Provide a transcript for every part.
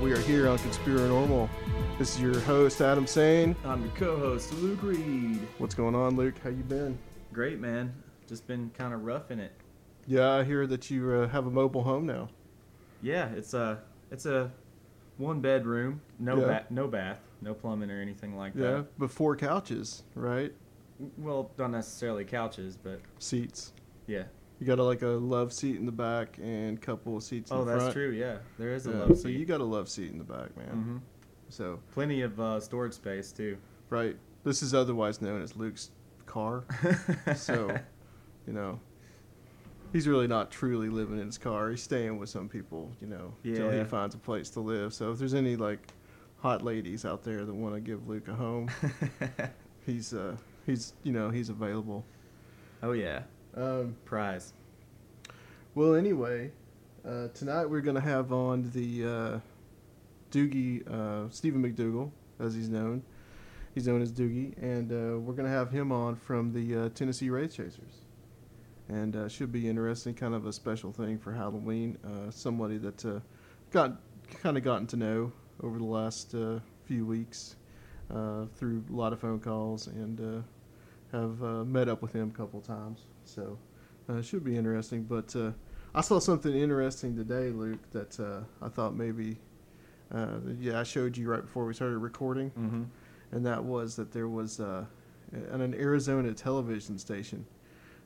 we are here on Conspiranormal. This is your host Adam Sane. I'm your co-host Luke Reed. What's going on, Luke? How you been? Great man, just been kind of rough in it. Yeah, I hear that you uh, have a mobile home now. Yeah, it's a it's a one bedroom, no Yeah. ba- no bath, no plumbing or anything like Yeah, that. Yeah, but four couches, right? Well, not necessarily couches, but Seats. yeah. You got a, like a love seat in the back and couple of seats in Oh, the that's front. true. Yeah, there is a Yeah, love so seat. you got a love seat in the back, man. hmm So, Plenty of uh, storage space too. right. This is otherwise known as Luke's car. so, you know, he's really not truly living in his car. He's staying with some people, you know, until he Yeah. finds a place to live. So if there's any like hot ladies out there that want to give Luke a home, he's uh he's you know he's available. oh yeah, Um, prize. well, anyway, uh, tonight we're gonna have on the uh, Doogie uh, Stephen McDougal, as he's known. He's known as Doogie, and uh, we're gonna have him on from the uh, Tennessee Wraith Chasers, and uh, should be interesting. Kind of a special thing for Halloween. Uh, somebody that uh, got kind of gotten to know over the last uh, few weeks uh, through a lot of phone calls, and uh, have uh, met up with him a couple times. So uh, it should be interesting. But uh, I saw something interesting today, Luke, that uh, I thought maybe. Uh, yeah, I showed you right before we started recording, hmm and that was that there was uh, at an Arizona television station,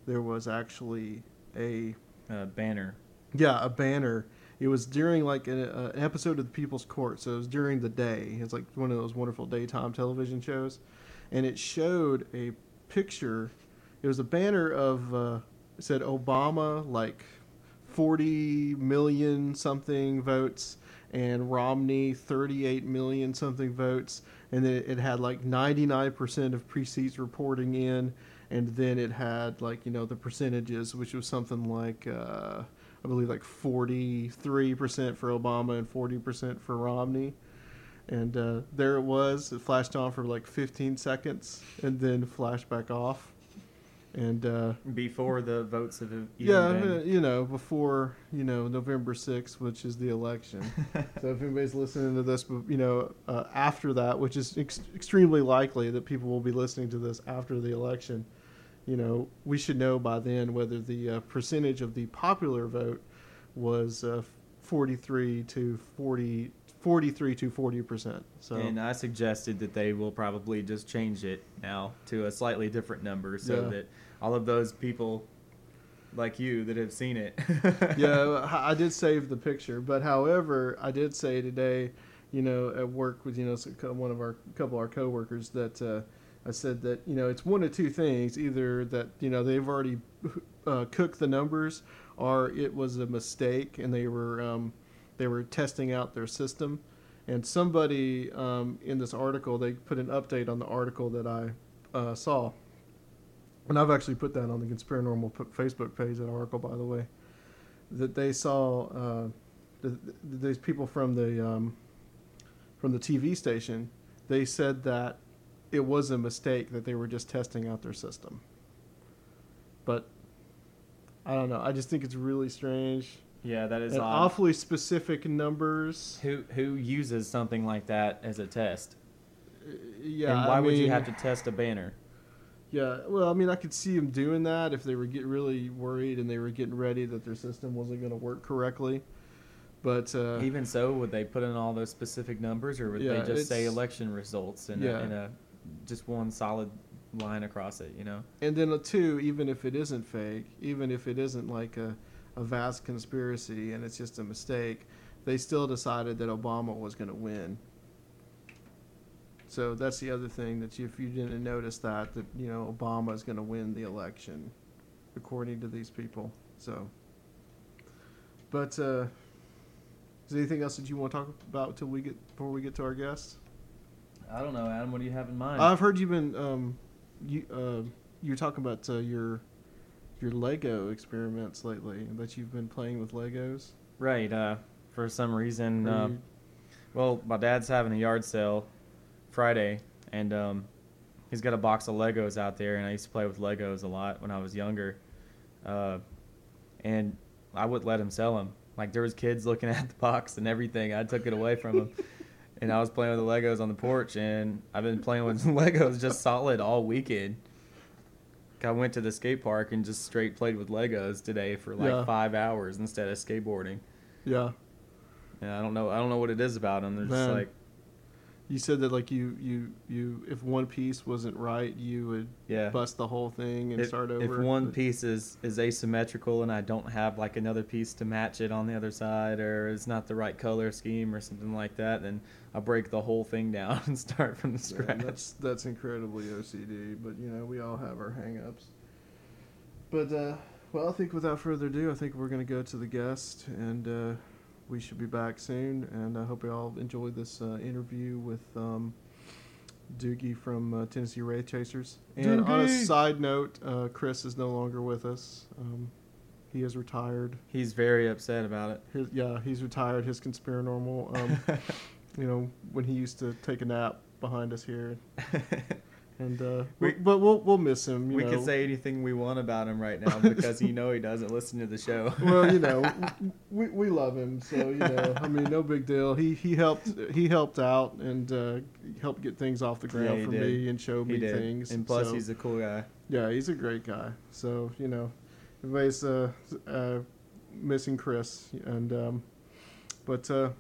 there was actually a Uh, banner. yeah a banner. It was during like an, uh, an episode of the People's Court, so it was during the day. It's like one of those wonderful daytime television shows, and it showed a picture. It was a banner of uh, said Obama like forty million something votes and Romney 38 million something votes. And then it had like 99% of precincts reporting in. And then it had like you know the percentages which was something like uh, I believe like 43% for Obama and 40% for Romney. And uh, there it was. It flashed on for like 15 seconds and then flashed back off and uh, Before the votes have even yeah, been. you know, before you know November sixth, which is the election. so if anybody's listening to this, you know, uh, after that, which is ex- extremely likely that people will be listening to this after the election, you know, we should know by then whether the uh, percentage of the popular vote was uh, 43 to 40, 43 to 40 percent. So And I suggested that they will probably just change it now to a slightly different number so Yeah. that all of those people like you that have seen it. yeah, I I did save the picture, but however, I did say today, you know, at work with you know one of our couple of our coworkers that uh, I said that you know it's one of two things: either that you know they've already uh, cooked the numbers, or it was a mistake and they were um, they were testing out their system. And somebody um, in this article, they put an update on the article that I uh, saw, and I've actually put that on the Conspiranormal Facebook page. That article, by the way, that they saw uh, th- th- these people from the um, from the TV station. They said that it was a mistake that they were just testing out their system. But I don't know. I just think it's really strange. Yeah, that is and odd. awfully specific numbers. Who who uses something like that as a test? Yeah. and why I would you have to test a banner? Yeah, well, I mean, I could see them doing that if they were get really worried and they were getting ready that their system wasn't going to work correctly. But uh, Even so, would they put in all those specific numbers, or would Yeah, they just say election results in, Yeah. a, in a just one solid line across it? You know. and then uh, two, even if it isn't fake, even if it isn't like a, a vast conspiracy and it's just a mistake, they still decided that Obama was going to win. So that's the other thing that you, if you didn't notice that that you know Obama is going to win the election, according to these people. So, but uh, is there anything else that you want to talk about till we get before we get to our guests? I don't know, Adam. What do you have in mind? I've heard you've been um, you uh, you were talking about uh, your your Lego experiments lately, that you've been playing with Legos. right. Uh, for some reason, uh, well, my dad's having a yard sale Friday, and um, he's got a box of Legos out there, and I used to play with Legos a lot when I was younger. Uh, and I wouldn't let him sell them. Like there was kids looking at the box and everything. I took it away from him, and I was playing with the Legos on the porch, and I've been playing with Legos just solid all weekend. I went to the skate park and just straight played with Legos today for like Yeah. five hours instead of skateboarding. yeah, Yeah, I don't know. I don't know what it is about them. They're just like you said that like you you you if one piece wasn't right, you would yeah. bust the whole thing and if, start over. if one piece is is asymmetrical and I don't have like another piece to match it on the other side, or it's not the right color scheme or something like that, then I break the whole thing down and start from the Yeah, scratch. that's that's incredibly OCD, but you know we all have our hangups. But uh, well, I think without further ado, I think we're gonna go to the guest, and uh, we should be back soon. And I hope you all enjoyed this uh, interview with um, Doogie from uh, Tennessee Wraith Chasers. And on a side note, uh, Chris is no longer with us. Um, he has retired. He's very upset about it. His, yeah, he's retired. His conspiranormal. Um, you know, when he used to take a nap behind us here. And uh, We- but we'll we'll miss him. You we know. can say anything we want about him right now because you know he doesn't listen to the show. well, you know, we, we love him, so you know, I mean, no big deal. He he helped he helped out and uh, helped get things off the ground he for did. me and showed he me did, things. and plus so- he's a cool guy. yeah, he's a great guy. So you know, everybody's uh, uh, missing Chris, and um, but uh,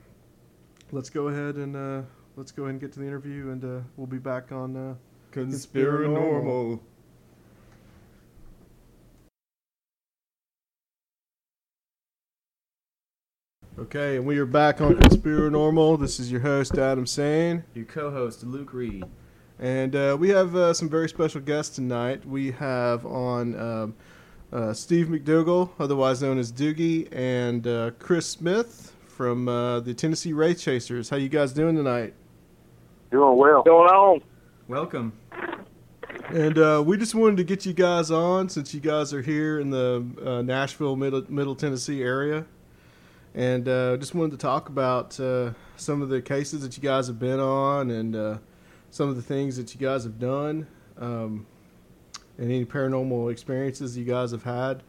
let's go ahead and uh, let's go ahead and get to the interview, and uh, we'll be back on. Conspiranormal. Okay, and we are back on Conspiranormal. This is your host, Adam Sane. Your co-host Luke Reed. And uh, we have uh, some very special guests tonight. We have on um, uh, Steve McDougal, otherwise known as Doogie, and uh, Chris Smith from uh, the Tennessee Wraith Chasers. How you guys doing tonight? Doing well. Going on? Welcome. And uh, we just wanted to get you guys on since you guys are here in the uh, Nashville, Middle, Middle Tennessee area. And uh, just wanted to talk about uh, some of the cases that you guys have been on and uh, some of the things that you guys have done. Um, and any paranormal experiences you guys have had,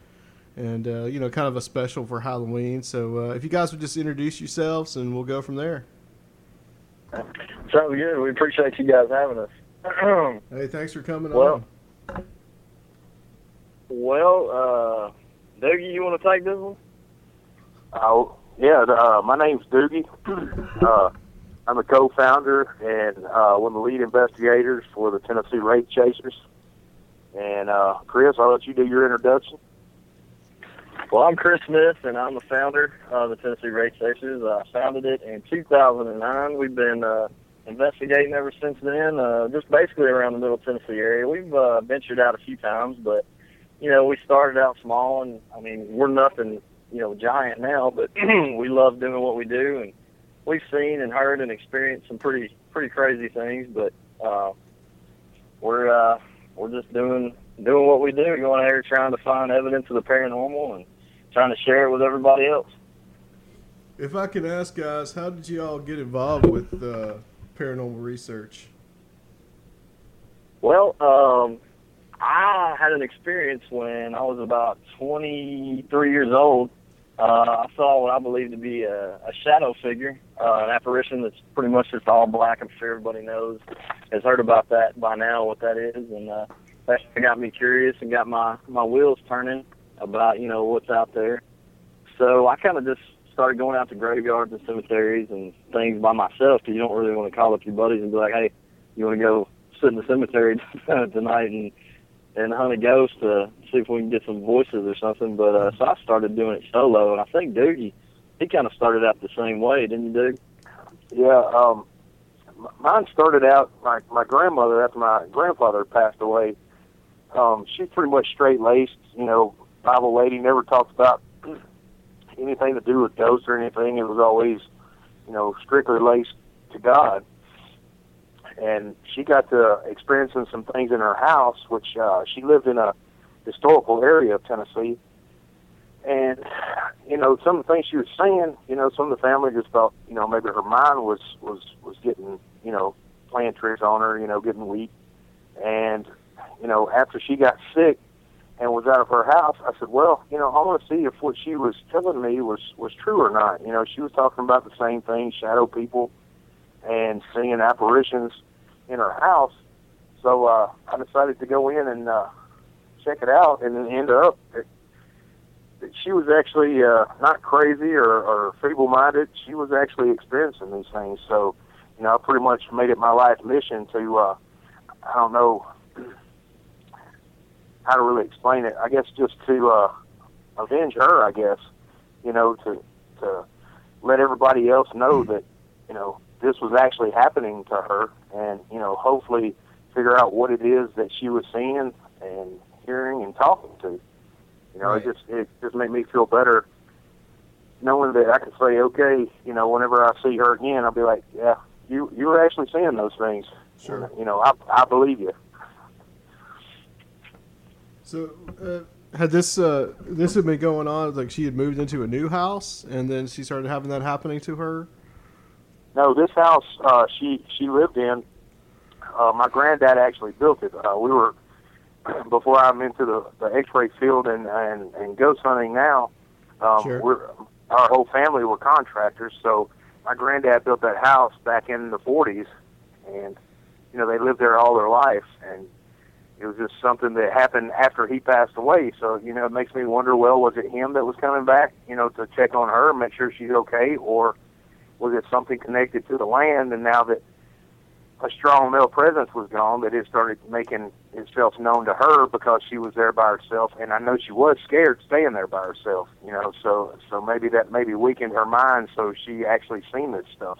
and uh, you know, kind of a special for Halloween. So if you guys would just introduce yourselves, and we'll go from there. Sounds good. We appreciate you guys having us. Hey, thanks for coming Well, on. well, uh, Doogie, you want to take this one? Oh, yeah. Uh, my name's Doogie. uh, I'm a co-founder and uh, one of the lead investigators for the Tennessee Wraith Chasers. And uh, Chris, I'll let you do your introduction. Well, I'm Chris Smith, and I'm the founder of the Tennessee Wraith Chasers. I founded it in 2009. We've been uh, investigating ever since then, uh, just basically around the Middle Tennessee area. We've uh, ventured out a few times, but you know, we started out small, and I mean, we're nothing, you know, giant now, but we love doing what we do, and we've seen and heard and experienced some pretty pretty crazy things, but uh, we're uh, we're just doing doing what we do, going out here trying to find evidence of the paranormal and trying to share it with everybody else. If I can ask, guys, how did you all get involved with uh, paranormal research? Well, um, I had an experience when I was about 23 years old. Uh, I saw what I believe to be a, a shadow figure, uh, an apparition that's pretty much just all black. I'm sure everybody knows, has heard about that by now, what that is, and uh, that got me curious and got my my wheels turning about you know what's out there. So I kind of just started going out to graveyards and cemeteries and things by myself because you don't really want to call up your buddies and be like, hey, you want to go sit in the cemetery tonight and and hunt a ghost to see if we can get some voices or something. But uh, so I started doing it solo, and I think Doogie, he kind of started out the same way, didn't you, Doug? Yeah, um, mine started out my my grandmother after my grandfather passed away. Um, she's pretty much straight laced, you know, Bible lady. Never talked about anything to do with ghosts or anything. It was always, you know, strictly laced to God. And she got to experiencing some things in her house, which uh, she lived in a historical area of Tennessee. And you know, some of the things she was saying, you know, some of the family just thought, you know, maybe her mind was was was getting, you know, playing tricks on her, you know, getting weak. And you know, after she got sick and was out of her house, I said, well, you know, I want to see if what she was telling me was was true or not. You know, she was talking about the same thing, shadow people, and seeing apparitions in her house. So uh, I decided to go in and uh, check it out, and then ended up that, that she was actually uh, not crazy or, or feeble-minded. She was actually experiencing these things. So, you know, I pretty much made it my life mission to, uh, I don't know how to really explain it. I guess just to uh, avenge her. I guess, you know, to to let everybody else know that, you know, this was actually happening to her, and you know, hopefully figure out what it is that she was seeing and hearing and talking to. You know, Right. it just it just made me feel better knowing that I could say, okay, you know, whenever I see her again, I'll be like, yeah, you you were actually seeing those things. Sure. And, you know, I I believe you. So, uh, had this uh, this had been going on? Like she had moved into a new house, and then she started having that happening to her. No, this house uh, she she lived in. Uh, my granddad actually built it. Uh, we were before I'm into the, the X-ray field and, and and ghost hunting now. Um, Sure. We're our whole family were contractors, so my granddad built that house back in the 40s, and you know they lived there all their life, and it was just something that happened after he passed away. So you know it makes me wonder. Well, was it him that was coming back, you know, to check on her, make sure she's okay, or was it something connected to the land? And now that a strong male presence was gone, that it started making itself known to her because she was there by herself, and I know she was scared staying there by herself. You know, so so maybe that maybe weakened her mind, so she actually seen this stuff.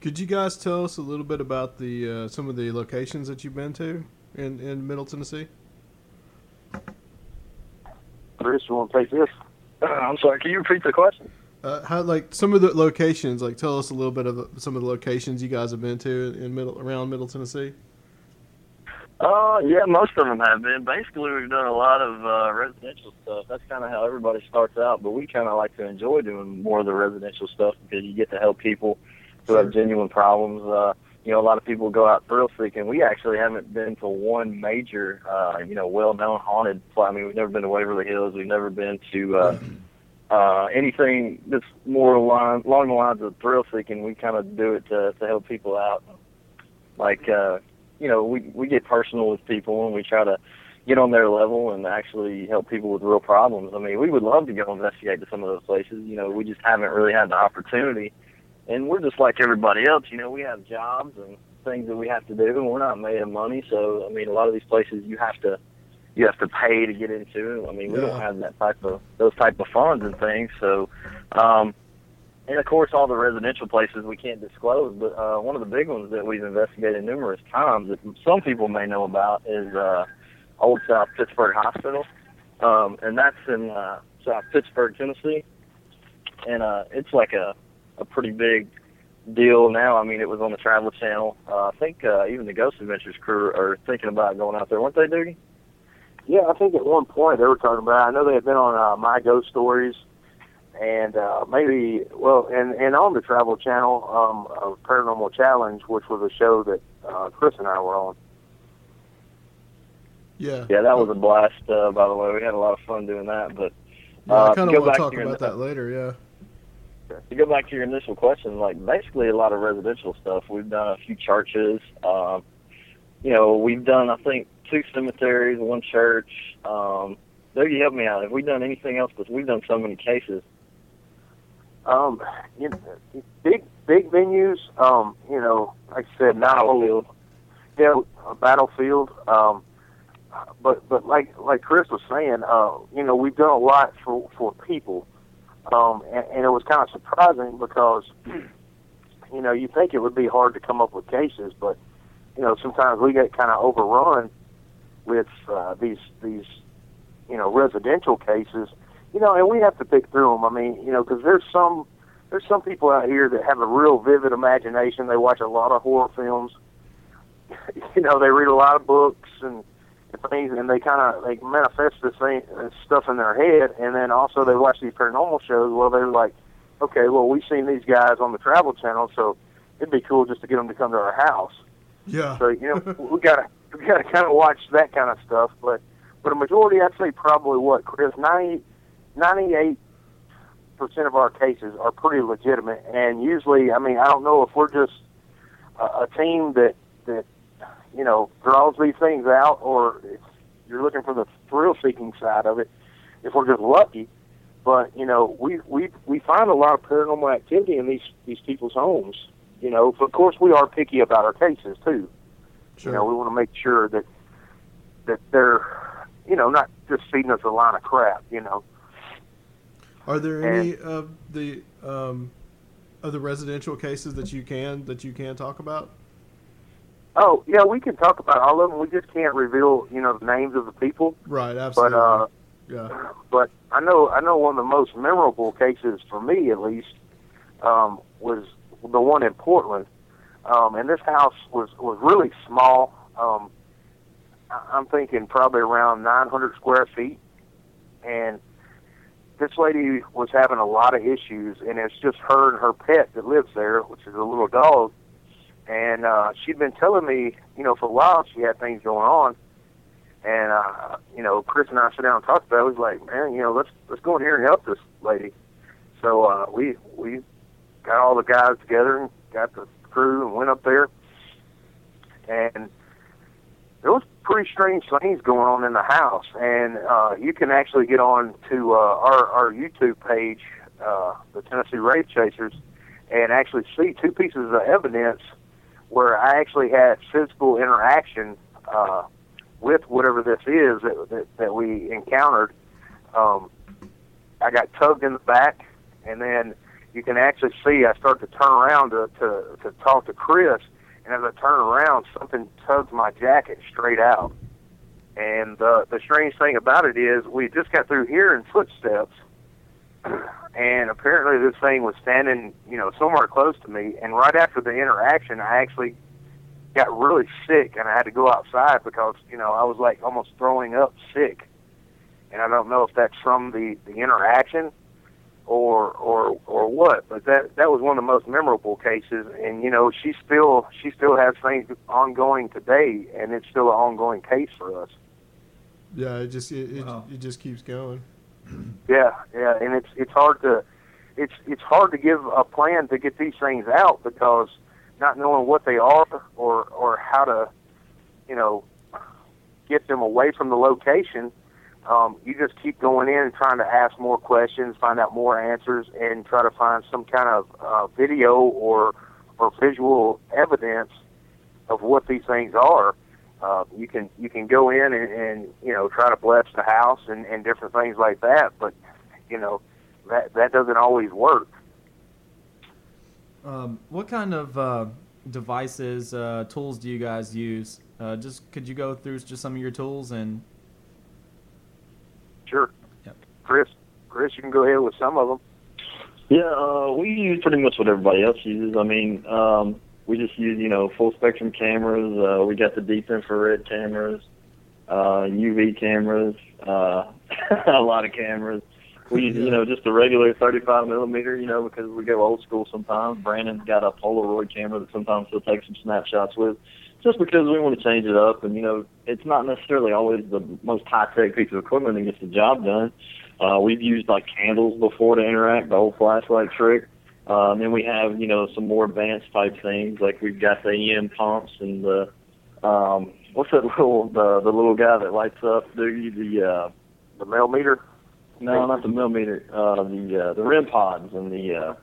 Could you guys tell us a little bit about the uh, some of the locations that you've been to in in Middle Tennessee? Chris, you want to take this? I'm sorry. Can you repeat the question? Uh, how like some of the locations? Like, tell us a little bit of the, some of the locations you guys have been to in middle around Middle Tennessee. Uh, yeah, most of them have been. Basically, we've done a lot of uh, residential stuff. That's kind of how everybody starts out, but we kind of like to enjoy doing more of the residential stuff because you get to help people who have genuine problems. Uh, you know, a lot of people go out thrill seeking. We actually haven't been to one major, uh, you know, well-known haunted. I mean, we've never been to Waverly Hills. We've never been to uh, uh, anything that's more along, along the lines of thrill seeking. We kind of do it to, to help people out. Like, uh, you know, we we get personal with people and we try to get on their level and actually help people with real problems. I mean, we would love to go investigate to some of those places. You know, we just haven't really had the opportunity and we're just like everybody else. You know, we have jobs and things that we have to do, and we're not made of money. So, I mean, a lot of these places you have to you have to pay to get into. I mean, we Yeah. don't have that type of those type of funds and things. So, um, and of course, all the residential places we can't disclose. But uh, one of the big ones that we've investigated numerous times that some people may know about is uh, Old South Pittsburg Hospital, um, and that's in uh, South Pittsburg, Tennessee. And uh, it's like a a pretty big deal now. I mean, it was on the Travel Channel. Uh, I think uh, even the Ghost Adventures crew are thinking about going out there, weren't they, Doogie? Yeah, I think at one point they were talking about. I know they had been on uh, My Ghost Stories, and uh, maybe well, and and on the Travel Channel, um, of Paranormal Challenge, which was a show that uh, Chris and I were on. Yeah. Yeah, that was a blast. Uh, by the way, we had a lot of fun doing that. But Yeah, uh, I kind of want to talk to your- about that later. Yeah. To go back to your initial question, like basically a lot of residential stuff. We've done a few churches. Um, you know, we've done I think two cemeteries, one church. Um, Doogie, help me out. Have we done anything else? Because we've done so many cases. Um, you know, big big venues. Um, you know, like I said, not a whole yeah, a battlefield. Um, but but like like Chris was saying, uh, you know, we've done a lot for for people, um, and, and it was kind of surprising because, you know, you think it would be hard to come up with cases, but you know, sometimes we get kind of overrun with uh, these these you know residential cases, you know, and we have to pick through them. I mean, you know, because there's some there's some people out here that have a real vivid imagination. They watch a lot of horror films. you know, they read a lot of books and and things, and they kind of they manifest this thing uh, this stuff in their head, and then also they watch these paranormal shows. Well, they're like, okay, well, we've seen these guys on the Travel Channel, so it'd be cool just to get them to come to our house. Yeah. So you know, we gotta we gotta kind of watch that kind of stuff. But but a majority, I'd say probably what Chris 90, 98 percent of our cases are pretty legitimate, and usually, I mean, I don't know if we're just a, a team that that you know draws these things out, or if you're looking for the thrill-seeking side of it. If we're just lucky, but you know, we we we find a lot of paranormal activity in these these people's homes. You know, of course, we are picky about our cases too. Sure. You know, we want to make sure that that they're, you know, not just feeding us a line of crap. You know. Are there any of the um, of the residential cases that you can that you can talk about? Oh yeah, we can talk about all of them. We just can't reveal, you know, the names of the people. Right. But Absolutely. uh, yeah. but I know I know one of the most memorable cases for me, at least, um, was the one in Portland. Um, and this house was was really small. Um, I'm thinking probably around 900 square feet, and this lady was having a lot of issues, and it's just her and her pet that lives there, which is a little dog. And uh, she'd been telling me, you know, for a while she had things going on, and uh, you know, Chris and I sat down and talked about it. It was like, man, you know, let's let's go in here and help this lady. So uh, we we got all the guys together and got the crew and went up there, and there was pretty strange things going on in the house. And uh, you can actually get on to uh, our our YouTube page, uh, the Tennessee Wraith Chasers, and actually see two pieces of evidence where I actually had physical interaction. Uh, with whatever this is that, that, that we encountered, um, I got tugged in the back, and then you can actually see I start to turn around to, to, to talk to Chris, and as I turn around, something tugs my jacket straight out. And uh, the strange thing about it is we just got through hearing footsteps, and apparently this thing was standing, you know, somewhere close to me. And right after the interaction, I actually got really sick and I had to go outside because you know I was like almost throwing up sick, and I don't know if that's from the the interaction or or or what. But that that was one of the most memorable cases, and you know she still she still has things ongoing today, and it's still an ongoing case for us. Yeah, it just it, it, Wow. it just keeps going. Yeah, yeah, and it's it's hard to it's it's hard to give a plan to get these things out because not knowing what they are or or how to you know get them away from the location. Um, you just keep going in and trying to ask more questions, find out more answers, and try to find some kind of uh, video or or visual evidence of what these things are. Uh, you can you can go in and, and you know try to bless the house and, and different things like that, but you know that that doesn't always work. Um, what kind of uh, devices, uh, tools do you guys use? Uh, just could you go through just some of your tools and Sure, Yep. Chris, Chris, you can go ahead with some of them. Yeah, uh, we use pretty much what everybody else uses. I mean, um, we just use, you know, full spectrum cameras. Uh, we got the deep infrared cameras, uh, UV cameras, uh, a lot of cameras. We use, you know, just a regular 35 millimeter, you know, because we go old school sometimes. Brandon's got a Polaroid camera that sometimes he'll take some snapshots with, just because we want to change it up. And, you know, it's not necessarily always the most high tech piece of equipment that gets the job done. Uh, we've used like candles before to interact, the old flashlight trick. Uh, and then we have, you know, some more advanced type things like we've got the EM pumps and the um, what's that little the the little guy that lights up the the uh, The mel meter. no not the mel meter uh, the uh, the REM pods and the uh,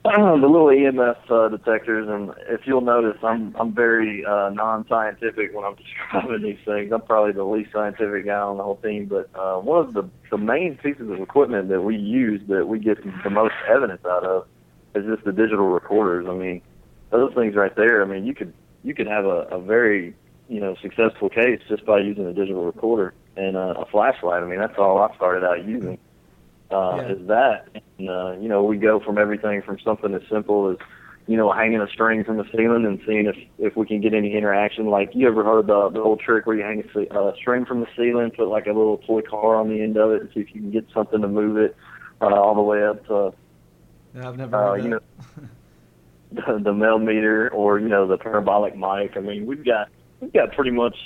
the little EMF uh, detectors. And if you'll notice, I'm I'm very uh, non-scientific when I'm describing these things. I'm probably the least scientific guy on the whole team. But uh, one of the the main pieces of equipment that we use that we get the most evidence out of is just the digital recorders. I mean, those things right there. I mean, you could you could have a, a very you know successful case just by using a digital recorder and uh, a flashlight. I mean, that's all I started out using. Uh, Yeah. Is that and uh, you know we go from everything from something as simple as you know hanging a string from the ceiling and seeing if if we can get any interaction. Like you ever heard the the old trick where you hang a uh, string from the ceiling, put like a little toy car on the end of it, and see if you can get something to move it uh, all the way up to I've never uh, you know, the, the mel meter or you know the parabolic mic. I mean, we've got we've got pretty much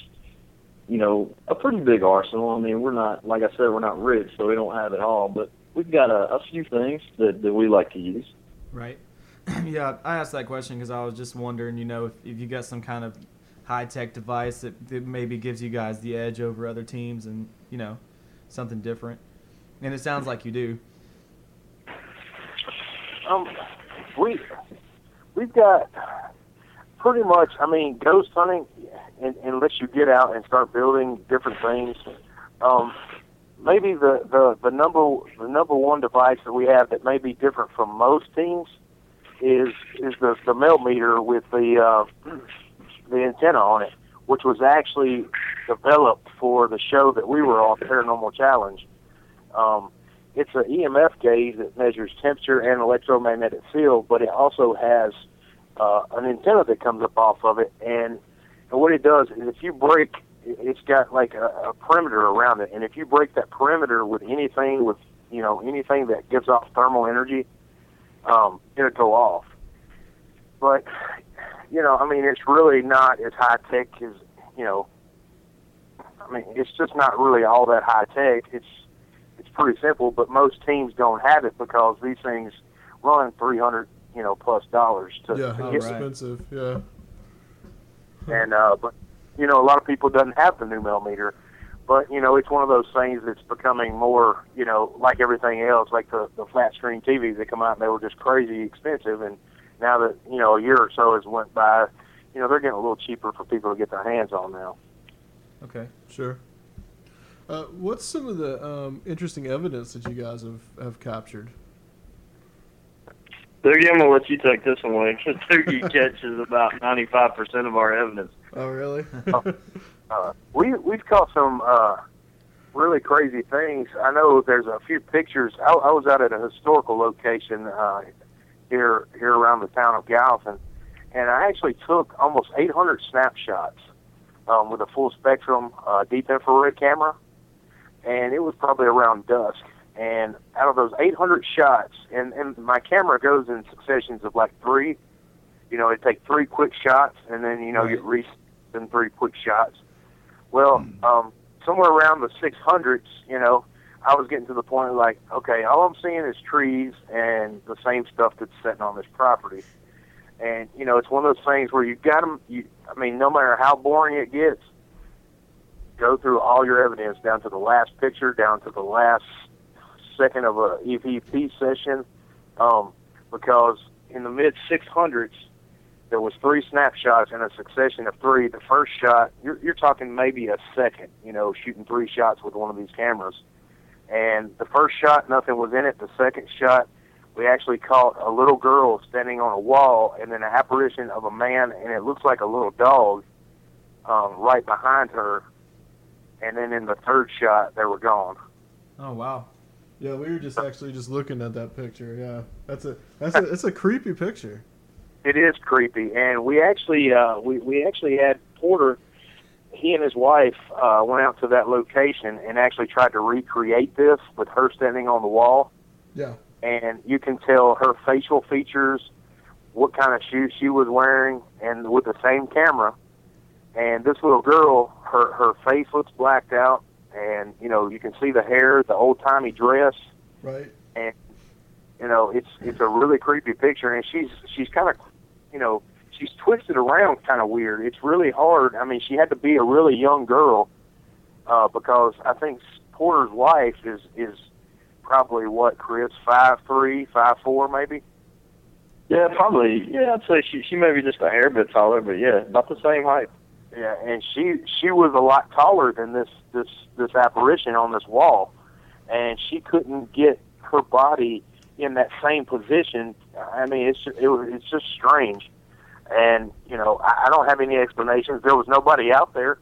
you know a pretty big arsenal. I mean, we're not like I said, we're not rich, so we don't have it all, but we've got a, a few things that that we like to use. Right. yeah, I asked that question because I was just wondering, you know, if, if you got some kind of high tech device that, that maybe gives you guys the edge over other teams and, you know, something different. And it sounds like you do. Um, we we've got pretty much. I mean, ghost hunting, and, unless you get out and start building different things. Um, maybe the, the the number the number one device that we have that may be different from most teams is is the the mel meter with the uh, the antenna on it, which was actually developed for the show that we were on, Paranormal Challenge. Um, it's an EMF gauge that measures temperature and electromagnetic field, but it also has uh, an antenna that comes up off of it. And, and what it does is if you break, it's got like a, a perimeter around it, and if you break that perimeter with anything with you know anything that gives off thermal energy, um, it'll go off. But you know, I mean, it's really not as high tech as you know. I mean, it's just not really all that high tech. It's it's pretty simple, but most teams don't have it because these things run three hundred, you know, plus dollars to, Yeah, to get expensive. Yeah. and uh, but you know, a lot of people doesn't have the new mel meter. But you know, it's one of those things that's becoming more, you know, like everything else, like the the flat screen TVs that come out and they were just crazy expensive, and now that you know a year or so has went by, you know, they're getting a little cheaper for people to get their hands on now. Okay. Sure. Uh, what's some of the um, interesting evidence that you guys have, have captured? Doogie, I'm gonna let you take this one away because Doogie catches about 95% of our evidence. Oh, really? uh, we we've caught some uh, really crazy things. I know there's a few pictures. I, I was out at a historical location uh, here here around the town of Gallatin, and I actually took almost 800 snapshots um, with a full spectrum uh, deep infrared camera, and it was probably around dusk. And out of those 800 shots, and, and my camera goes in successions of like three. You know, it take three quick shots, and then you know you re then three quick shots. Well, um, somewhere around the 600s, you know, I was getting to the point like, okay, all I'm seeing is trees and the same stuff that's sitting on this property. And you know, it's one of those things where you've got them. You, I mean, no matter how boring it gets, go through all your evidence down to the last picture, down to the last second of a EVP session, um, because in the mid 600s, there was three snapshots in a succession of three. The first shot, you're, you're talking maybe a second, you know, shooting three shots with one of these cameras. And the first shot, nothing was in it. The second shot, we actually caught a little girl standing on a wall and then an apparition of a man, and it looks like a little dog um, right behind her. And then in the third shot, they were gone. Oh wow. Yeah, we were just actually just looking at that picture. Yeah, that's a that's a it's a creepy picture. It is creepy, and we actually uh, we we actually had Porter. He and his wife uh, went out to that location and actually tried to recreate this with her standing on the wall. Yeah. And you can tell her facial features, what kind of shoes she was wearing, and with the same camera. And this little girl, her her face looks blacked out, and you know you can see the hair, the old timey dress, Right. and you know it's it's a really creepy picture and she's she's kind of you know she's twisted around kind of weird it's really hard i mean she had to be a really young girl uh because i think porter's wife is is probably what chris five three five four maybe Yeah, probably. Yeah, I'd say she she may be just a hair bit taller, but yeah, about the same height. Yeah and she she was a lot taller than this this this apparition on this wall. And she couldn't get her body in that same position. I mean it's it was it's just strange. And you know I, I don't have any explanations. There was nobody out there.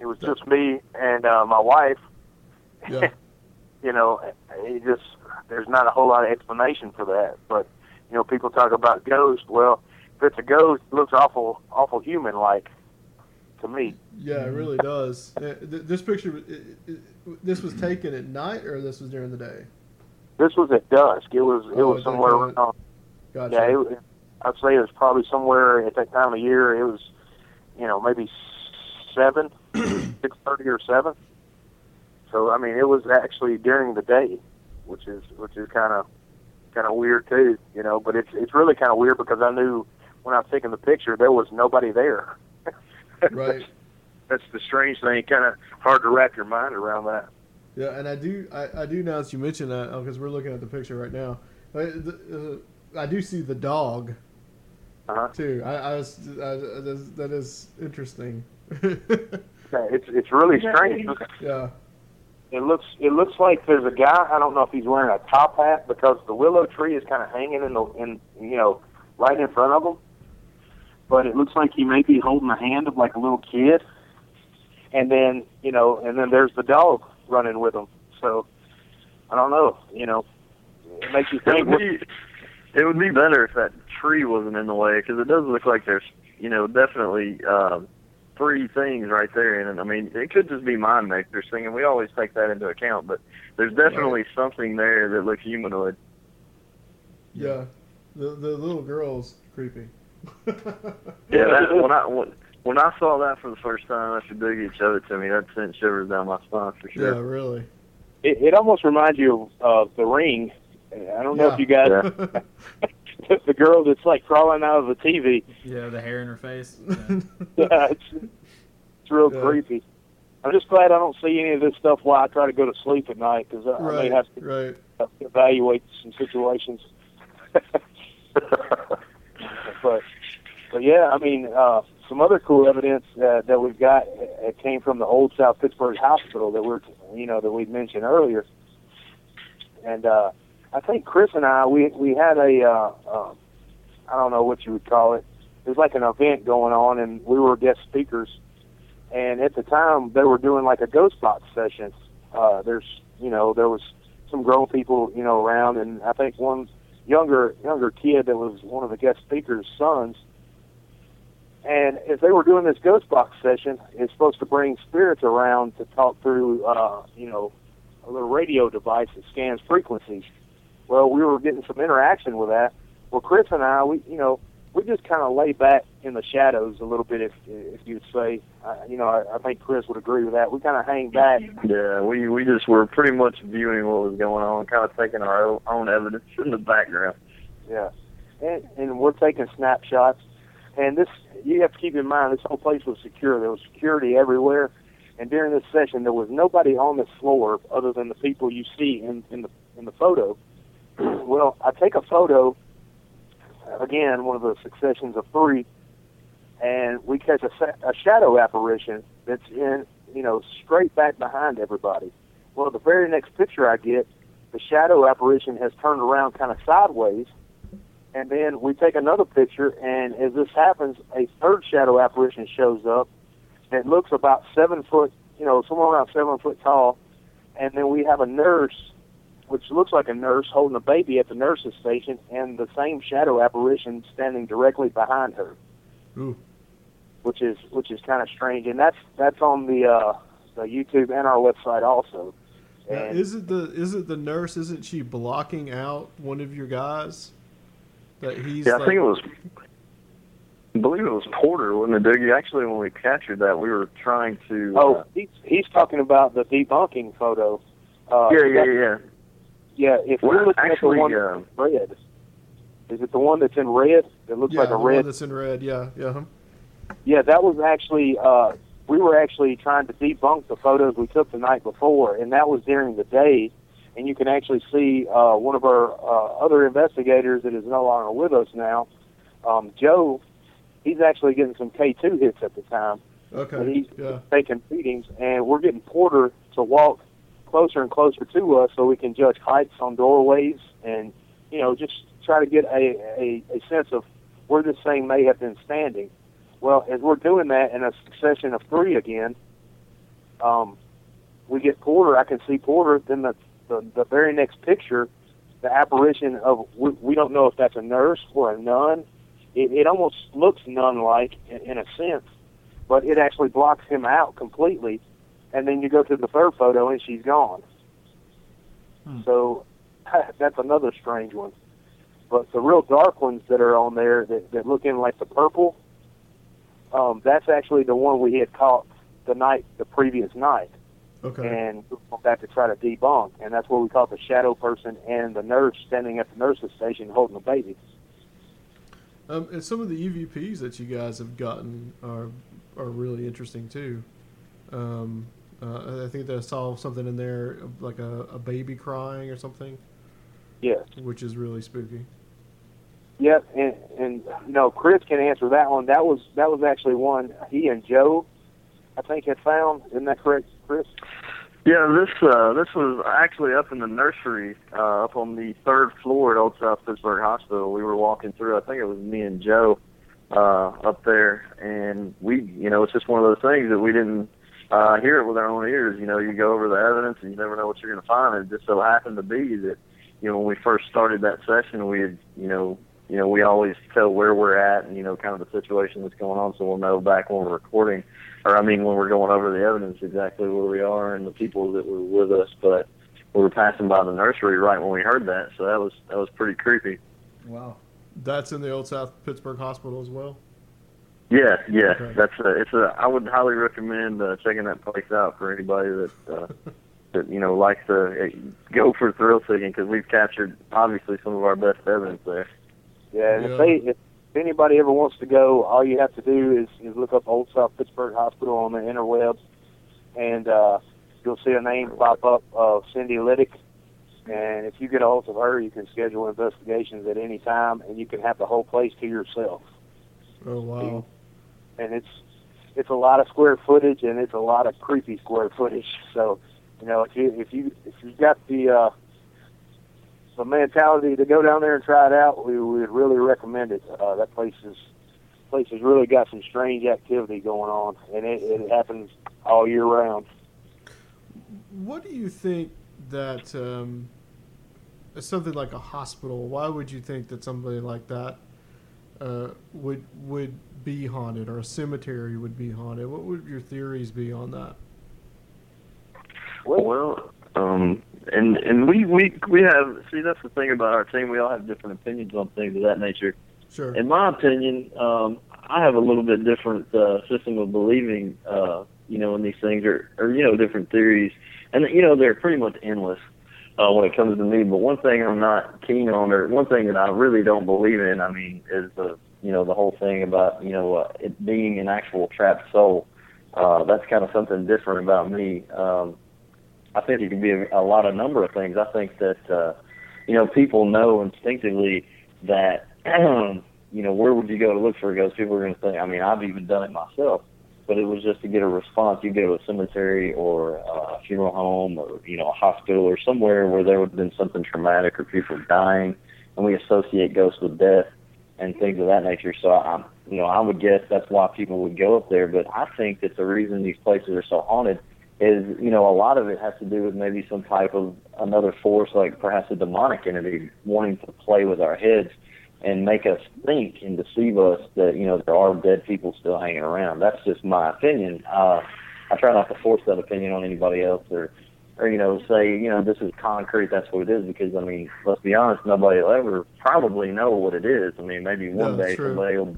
It was just me and uh my wife. Yeah. you know it just there's not a whole lot of explanation for that. But you know people talk about ghost well if it's a ghost it looks awful awful human like to me Yeah, it really does. Uh, This picture, it, it, this was taken at night, or this was during the day. this was at dusk it was it Oh, was somewhere around Gotcha. Yeah, it, I'd say it was probably somewhere at that time of year. It was, you know, maybe seven, six thirty or seven. So I mean, it was actually during the day, which is which is kind of kind of weird too, you know. But it's it's really kind of weird because I knew when I was taking the picture there was nobody there. Right. That's the strange thing. Kind of hard to wrap your mind around that. Yeah, and I do, I, I do now that you mention that because we're looking at the picture right now. I, the, uh, I do see the dog Uh-huh. too. I, I was, I, that is- that is interesting. Yeah, it's it's really strange. yeah. It looks it looks like there's a guy. I don't know if he's wearing a top hat because the willow tree is kind of hanging in the in you know right in front of him. But it looks like he may be holding the hand of like a little kid, and then you know, and then there's the dog running with him. So I don't know. You know, it makes you It think. would be it would be better if that tree wasn't in the way because it does look like there's you know definitely um, three things right there, and I mean it could just be mind makers thing, and we always take that into account. But there's definitely something there that looks humanoid. Yeah. The the little girl's creepy. Yeah, that, when I when, when I saw that for the first time after Doogie showed it to me, that sent shivers down my spine for sure. Yeah, really. It, it almost reminds you of uh, the ring. I don't know if you guys Yeah. the girl that's like crawling out of the TV. Yeah, the hair in her face. yeah, it's, it's real Yeah. creepy. I'm just glad I don't see any of this stuff while I try to go to sleep at night because I, I may right. have to Right. evaluate some situations. But but yeah, I mean, uh, some other cool evidence uh, that we've got uh, came from the old South Pittsburg Hospital that we're you know that we mentioned earlier, and uh, I think Chris and I we we had a uh, uh, I don't know what you would call it. There's like an event going on, and we were guest speakers. And at the time, they were doing like a ghost box session. Uh, there's, you know, there was some grown people, you know, around, and I think one younger younger kid that was one of the guest speakers' sons. And as they were doing this ghost box session, it's supposed to bring spirits around to talk through, uh, you know, a little radio device that scans frequencies. Well, we were getting some interaction with that. Well, Chris and I, we you know, we just kind of lay back in the shadows a little bit, if if you'd say. Uh, you know, I, I think Chris would agree with that. We kind of hang back. Yeah, we we just were pretty much viewing what was going on, kind of taking our own- own evidence in the background. Yeah, and and we're taking snapshots. And this, you have to keep in mind, this whole place was secure. There was security everywhere. And during this session, there was nobody on this floor other than the people you see in in the in the photo. well, I take a photo. Again, one of the successions of three, and we catch a, a shadow apparition that's in, you know, straight back behind everybody. Well, the very next picture I get, the shadow apparition has turned around kind of sideways, and then we take another picture, and as this happens, a third shadow apparition shows up. It looks about seven foot, you know, somewhere around seven foot tall, and then we have a nurse, which looks like a nurse holding a baby at the nurse's station, and the same shadow apparition standing directly behind her, Ooh. which is which is kind of strange, and that's that's on the uh, the YouTube and our website also. Now, And- is it the is it the nurse? Isn't she blocking out one of your guys? That he's Yeah, I think it was. I believe it was Porter, wasn't it, Doogie? Actually, when we captured that, we were trying to. Oh, uh, he's he's talking about the debunking photo. Uh, yeah, yeah, yeah. Yeah, if Well, we're looking actually, at the one uh, red, is it the one that's in red? That looks yeah, like a the one red. that's in red. Yeah, yeah. huh? Yeah, that was actually. Uh, we were actually trying to debunk the photos we took the night before, and that was during the day. And you can actually see uh, one of our uh, other investigators that is no longer with us now, um, Joe. He's actually getting some K2 hits at the time. and Okay. he's Yeah. taking feedings, and we're getting Porter to walk closer and closer to us so we can judge heights on doorways and, you know, just try to get a, a, a sense of where this thing may have been standing. Well, as we're doing that in a succession of three again, um, we get Porter. I can see Porter. Then the, the, the very next picture, the apparition of, we, we don't know if that's a nurse or a nun. It, it almost looks nun-like in, in a sense but it actually blocks him out completely. And then you go to the third photo and she's gone. So that's another strange one. But the real dark ones that are on there that, that look in like the purple, um, that's actually the one we had caught the night, the previous night. Okay. And we went back to try to debunk. And that's where we caught the shadow person and the nurse standing at the nurse's station holding the baby. Um, and some of the EVPs that you guys have gotten are are really interesting too. Um, uh, I think that I saw something in there like a, a baby crying or something, Yes. which is really spooky. Yep, and and you know Chris can answer that one. That was that was actually one he and Joe, I think, had found. Isn't that correct, Chris? Yeah, this uh, this was actually up in the nursery, uh, up on the third floor at Old South Pittsburg Hospital. We were walking through. I think it was me and Joe uh, up there, and we, you know, it's just one of those things that we didn't uh, hear it with our own ears. You know, you go over the evidence, and you never know what you're going to find. It just so happened to be that, you know, when we first started that session, we had, you know, you know, we always tell where we're at and you know, kind of the situation that's going on, so we'll know back when we're recording or I mean when we're going over the evidence exactly where we are and the people that were with us. But we were passing by the nursery right when we heard that, so that was that was pretty creepy. Wow. That's in the Old South Pittsburg Hospital as well. Yeah, yeah, Okay. that's a, it's a. I would highly recommend uh, checking that place out for anybody that uh, that you know likes to uh, go for thrill seeking because we've captured obviously some of our best evidence there. Yeah, and Yeah. if they if anybody ever wants to go, all you have to do is, is look up Old South Pittsburg Hospital on the interwebs, and uh, you'll see a name pop up of Cindy Liddick. And if you get a hold of her, you can schedule investigations at any time, and you can have the whole place to yourself. Oh wow. And it's it's a lot of square footage, and it's a lot of creepy square footage. So, you know, if you if you if you've got the uh, the mentality to go down there and try it out, we would really recommend it. Uh, that place is place has really got some strange activity going on, and it, it happens all year round. What do you think that um, something like a hospital? Why would you think that somebody like that uh, would would be haunted, or a cemetery would be haunted? What would your theories be on that? Well, Um, and and we we we have see that's the thing about our team. We all have different opinions on things of that nature. Sure. In my opinion, um, I have a little bit different uh, system of believing, uh, you know, in these things, or or you know, different theories, and you know, they're pretty much endless uh, when it comes to me. But one thing I'm not keen on, or one thing that I really don't believe in, I mean, is the you know the whole thing about you know uh, it being an actual trapped soul. Uh, that's kind of something different about me. Um, I think it can be a, a lot of number of things. I think that uh, you know people know instinctively that you know where would you go to look for ghosts? People are going to say. I mean, I've even done it myself, but it was just to get a response. You go to a cemetery or a funeral home or you know a hospital or somewhere where there would have been something traumatic or people dying, and we associate ghosts with death and things of that nature. So I'm, you know, I would guess that's why people would go up there. But I think that the reason these places are so haunted is, you know, a lot of it has to do with maybe some type of another force, like perhaps a demonic entity wanting to play with our heads and make us think and deceive us that, you know, there are dead people still hanging around. That's just my opinion. Uh, I try not to force that opinion on anybody else or, or, you know, say, you know, this is concrete, that's what it is, because, I mean, let's be honest, nobody will ever probably know what it is. I mean, maybe one No, day true. somebody will,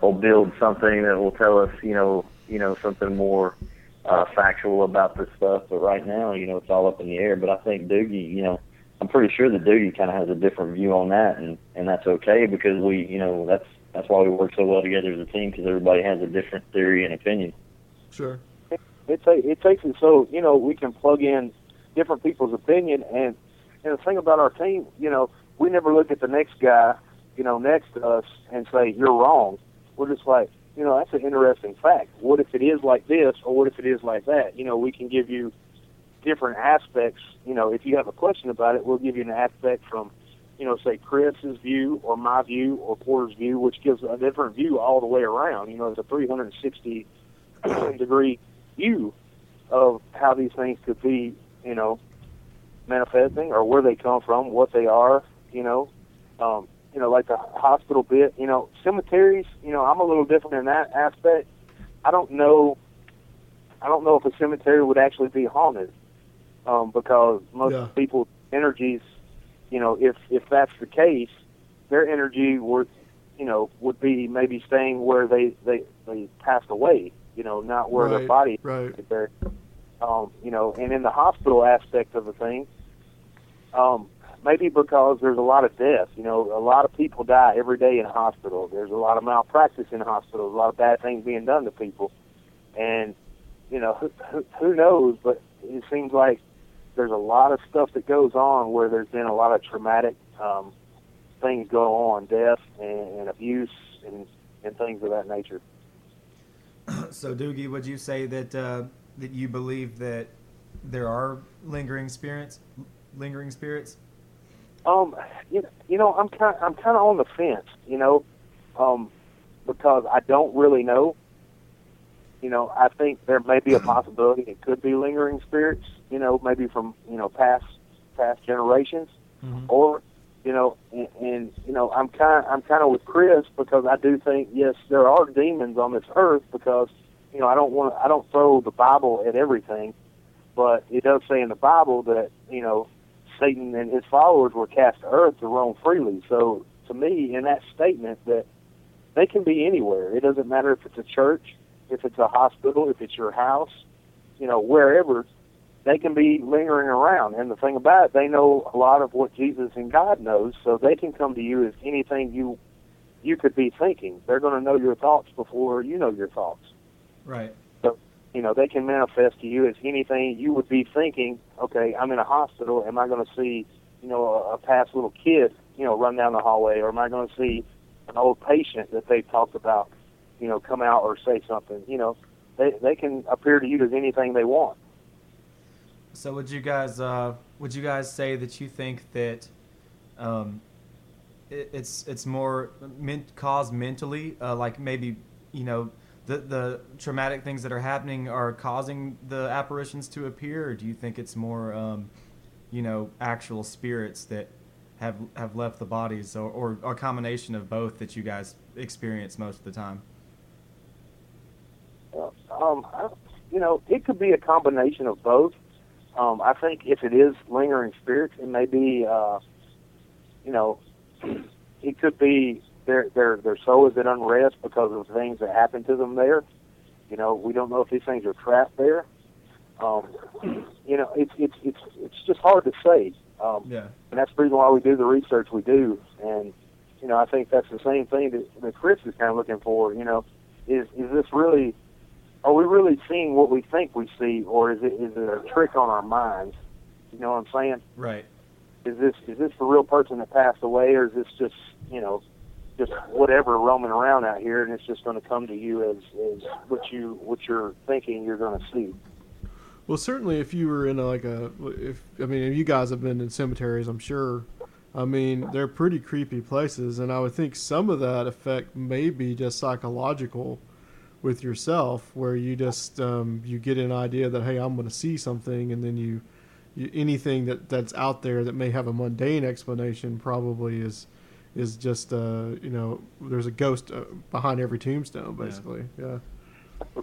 will build something that will tell us, you know, you know, something more uh, factual about this stuff. But right now, you know, it's all up in the air. But I think Doogie, you know, I'm pretty sure the Doogie kind of has a different view on that, and and that's okay because we, you know, that's that's why we work so well together as a team because everybody has a different theory and opinion. Sure. it, ta- it takes it so you know we can plug in different people's opinion and and the thing about our team you know we never look at the next guy you know next to us and say you're wrong we're just like you know that's an interesting fact what if it is like this or what if it is like that you know we can give you different aspects you know if you have a question about it we'll give you an aspect from you know say chris's view or my view or porter's view which gives a different view all the way around you know it's a 360 degree view of how these things could be, you know, manifesting or where they come from, what they are, you know. Um, you know, like the hospital bit, you know, cemeteries, you know, I'm a little different in that aspect. I don't know I don't know if a cemetery would actually be haunted. Um, because most Yeah. people's energies, you know, if if that's the case, their energy would you know, would be maybe staying where they, they, they passed away, you know, not where their body right. is there. Um, you know, and in the hospital aspect of the thing, um, maybe because there's a lot of death. You know, a lot of people die every day in a hospital. There's a lot of malpractice in hospitals, a lot of bad things being done to people, and you know, who, who knows? But it seems like there's a lot of stuff that goes on where there's been a lot of traumatic um, things go on, death and, and abuse and and things of that nature. So, Doogie, would you say that uh, that you believe that there are lingering spirits, lingering spirits? Um, you, you know, I'm kind I'm kind of on the fence, you know, um, because I don't really know. You know, I think there may be a possibility it could be lingering spirits, you know, maybe from you know past past generations, mm-hmm. or you know, and, and you know, I'm kind I'm kind of with Chris because I do think yes, there are demons on this earth because you know I don't want I don't throw the Bible at everything, but it does say in the Bible that you know Satan and his followers were cast to earth to roam freely. So to me, in that statement, that they can be anywhere. It doesn't matter if it's a church, if it's a hospital, if it's your house, you know, wherever. They can be lingering around. And the thing about it, they know a lot of what Jesus and God knows, so they can come to you as anything you you could be thinking. They're going to know your thoughts before you know your thoughts Right. So, you know, they can manifest to you as anything you would be thinking, okay, I'm in a hospital, am I going to see, you know, a, a past little kid, you know, run down the hallway, or am I going to see an old patient that they've talked about, you know, come out or say something, you know, they, they can appear to you as anything they want. So, would you guys uh, would you guys say that you think that um, it, it's it's more men- caused mentally, uh, like maybe you know the the traumatic things that are happening are causing the apparitions to appear, or do you think it's more um, you know actual spirits that have have left the bodies, or, or a combination of both that you guys experience most of the time? Um, you know, it could be a combination of both. Um, I think if it is lingering spirits, it may be, uh, you know, it could be their their their soul is at unrest because of things that happened to them there. You know, we don't know if these things are trapped there. Um, you know, it's it's it's it's just hard to say. Um, Yeah. and that's the reason why we do the research we do. And you know, I think that's the same thing that, that Chris is kind of looking for. You know, is is this really? Are we really seeing what we think we see, or is it is it a trick on our minds? You know what I'm saying? Right. Is this is this the real person that passed away, or is this just you know just whatever roaming around out here, and it's just going to come to you as as what you what you're thinking you're going to see? Well, certainly, if you were in a, like a, if I mean, if you guys have been in cemeteries, I'm sure. I mean, they're pretty creepy places, and I would think some of that effect may be just psychological with yourself, where you just um, you get an idea that hey, I'm going to see something, and then you, you anything that that's out there that may have a mundane explanation probably is is just uh, you know there's a ghost uh, behind every tombstone, basically. yeah.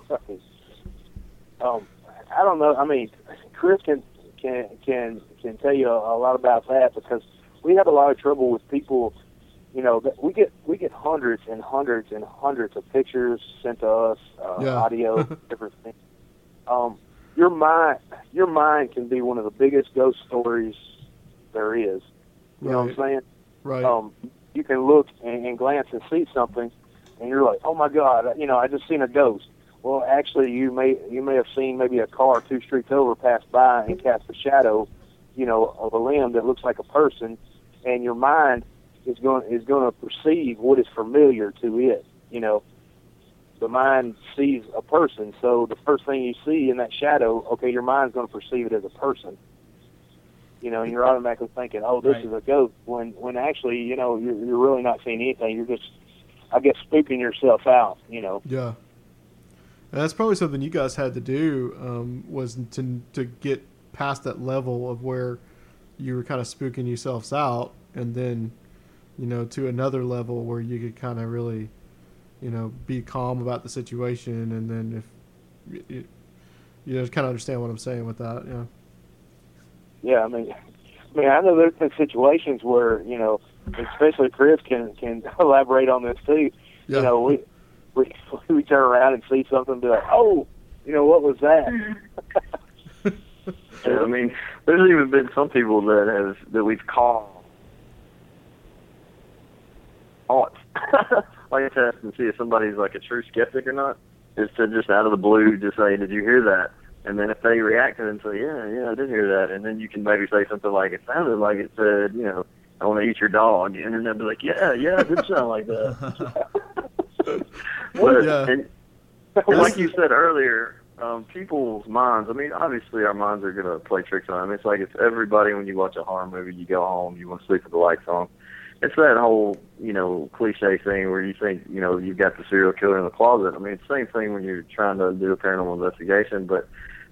um, I don't know. I mean, Chris can can can can tell you a, a lot about that because we have a lot of trouble with people. You know, we get we get hundreds and hundreds and hundreds of pictures sent to us, uh, Yeah. audio, different things. Um, your mind, your mind can be one of the biggest ghost stories there is. You know what I'm saying? Right. um, you can look and, and glance and see something, and you're like, "Oh my God!" You know, I just seen a ghost. Well, actually, you may you may have seen maybe a car two streets over pass by and cast a shadow, you know, of a limb that looks like a person, and your mind is going is going to perceive what is familiar to it. You know, the mind sees a person, so the first thing you see in that shadow, okay, your mind's going to perceive it as a person. You know, and you're automatically thinking, "Oh, this Right. is a ghost," when when actually, you know, you're you're really not seeing anything. You're just, I guess, spooking yourself out. You know. Yeah, and that's probably something you guys had to do um, was to to get past that level of where you were kind of spooking yourselves out, and then you know to another level where you could kind of really you know be calm about the situation, and then if you, you know kind of understand what I'm saying with that, yeah. Yeah, I mean, I mean, I know there's been situations where you know, especially Chris can can elaborate on this too. Yeah. You know, we we we turn around and see something, and be like, oh, you know, what was that? Yeah, I mean, there's even been some people that have that we've called haunts. like I said, to see if somebody's like a true skeptic or not, is to just out of the blue just say, "Did you hear that?" And then if they react and say, "Yeah, yeah, I did hear that," and then you can maybe say something like, "It sounded like it said, you know, I want to eat your dog," and then they'll be like, "Yeah, yeah, it did sound like that." but, Yeah. and, and like you said earlier, um, people's minds. I mean, obviously, our minds are gonna play tricks on them. It's like it's everybody when you watch a horror movie, you go home, you want to sleep with the lights on. It's that whole, you know, cliche thing where you think, you know, you've got the serial killer in the closet. I mean, it's the same thing when you're trying to do a paranormal investigation, but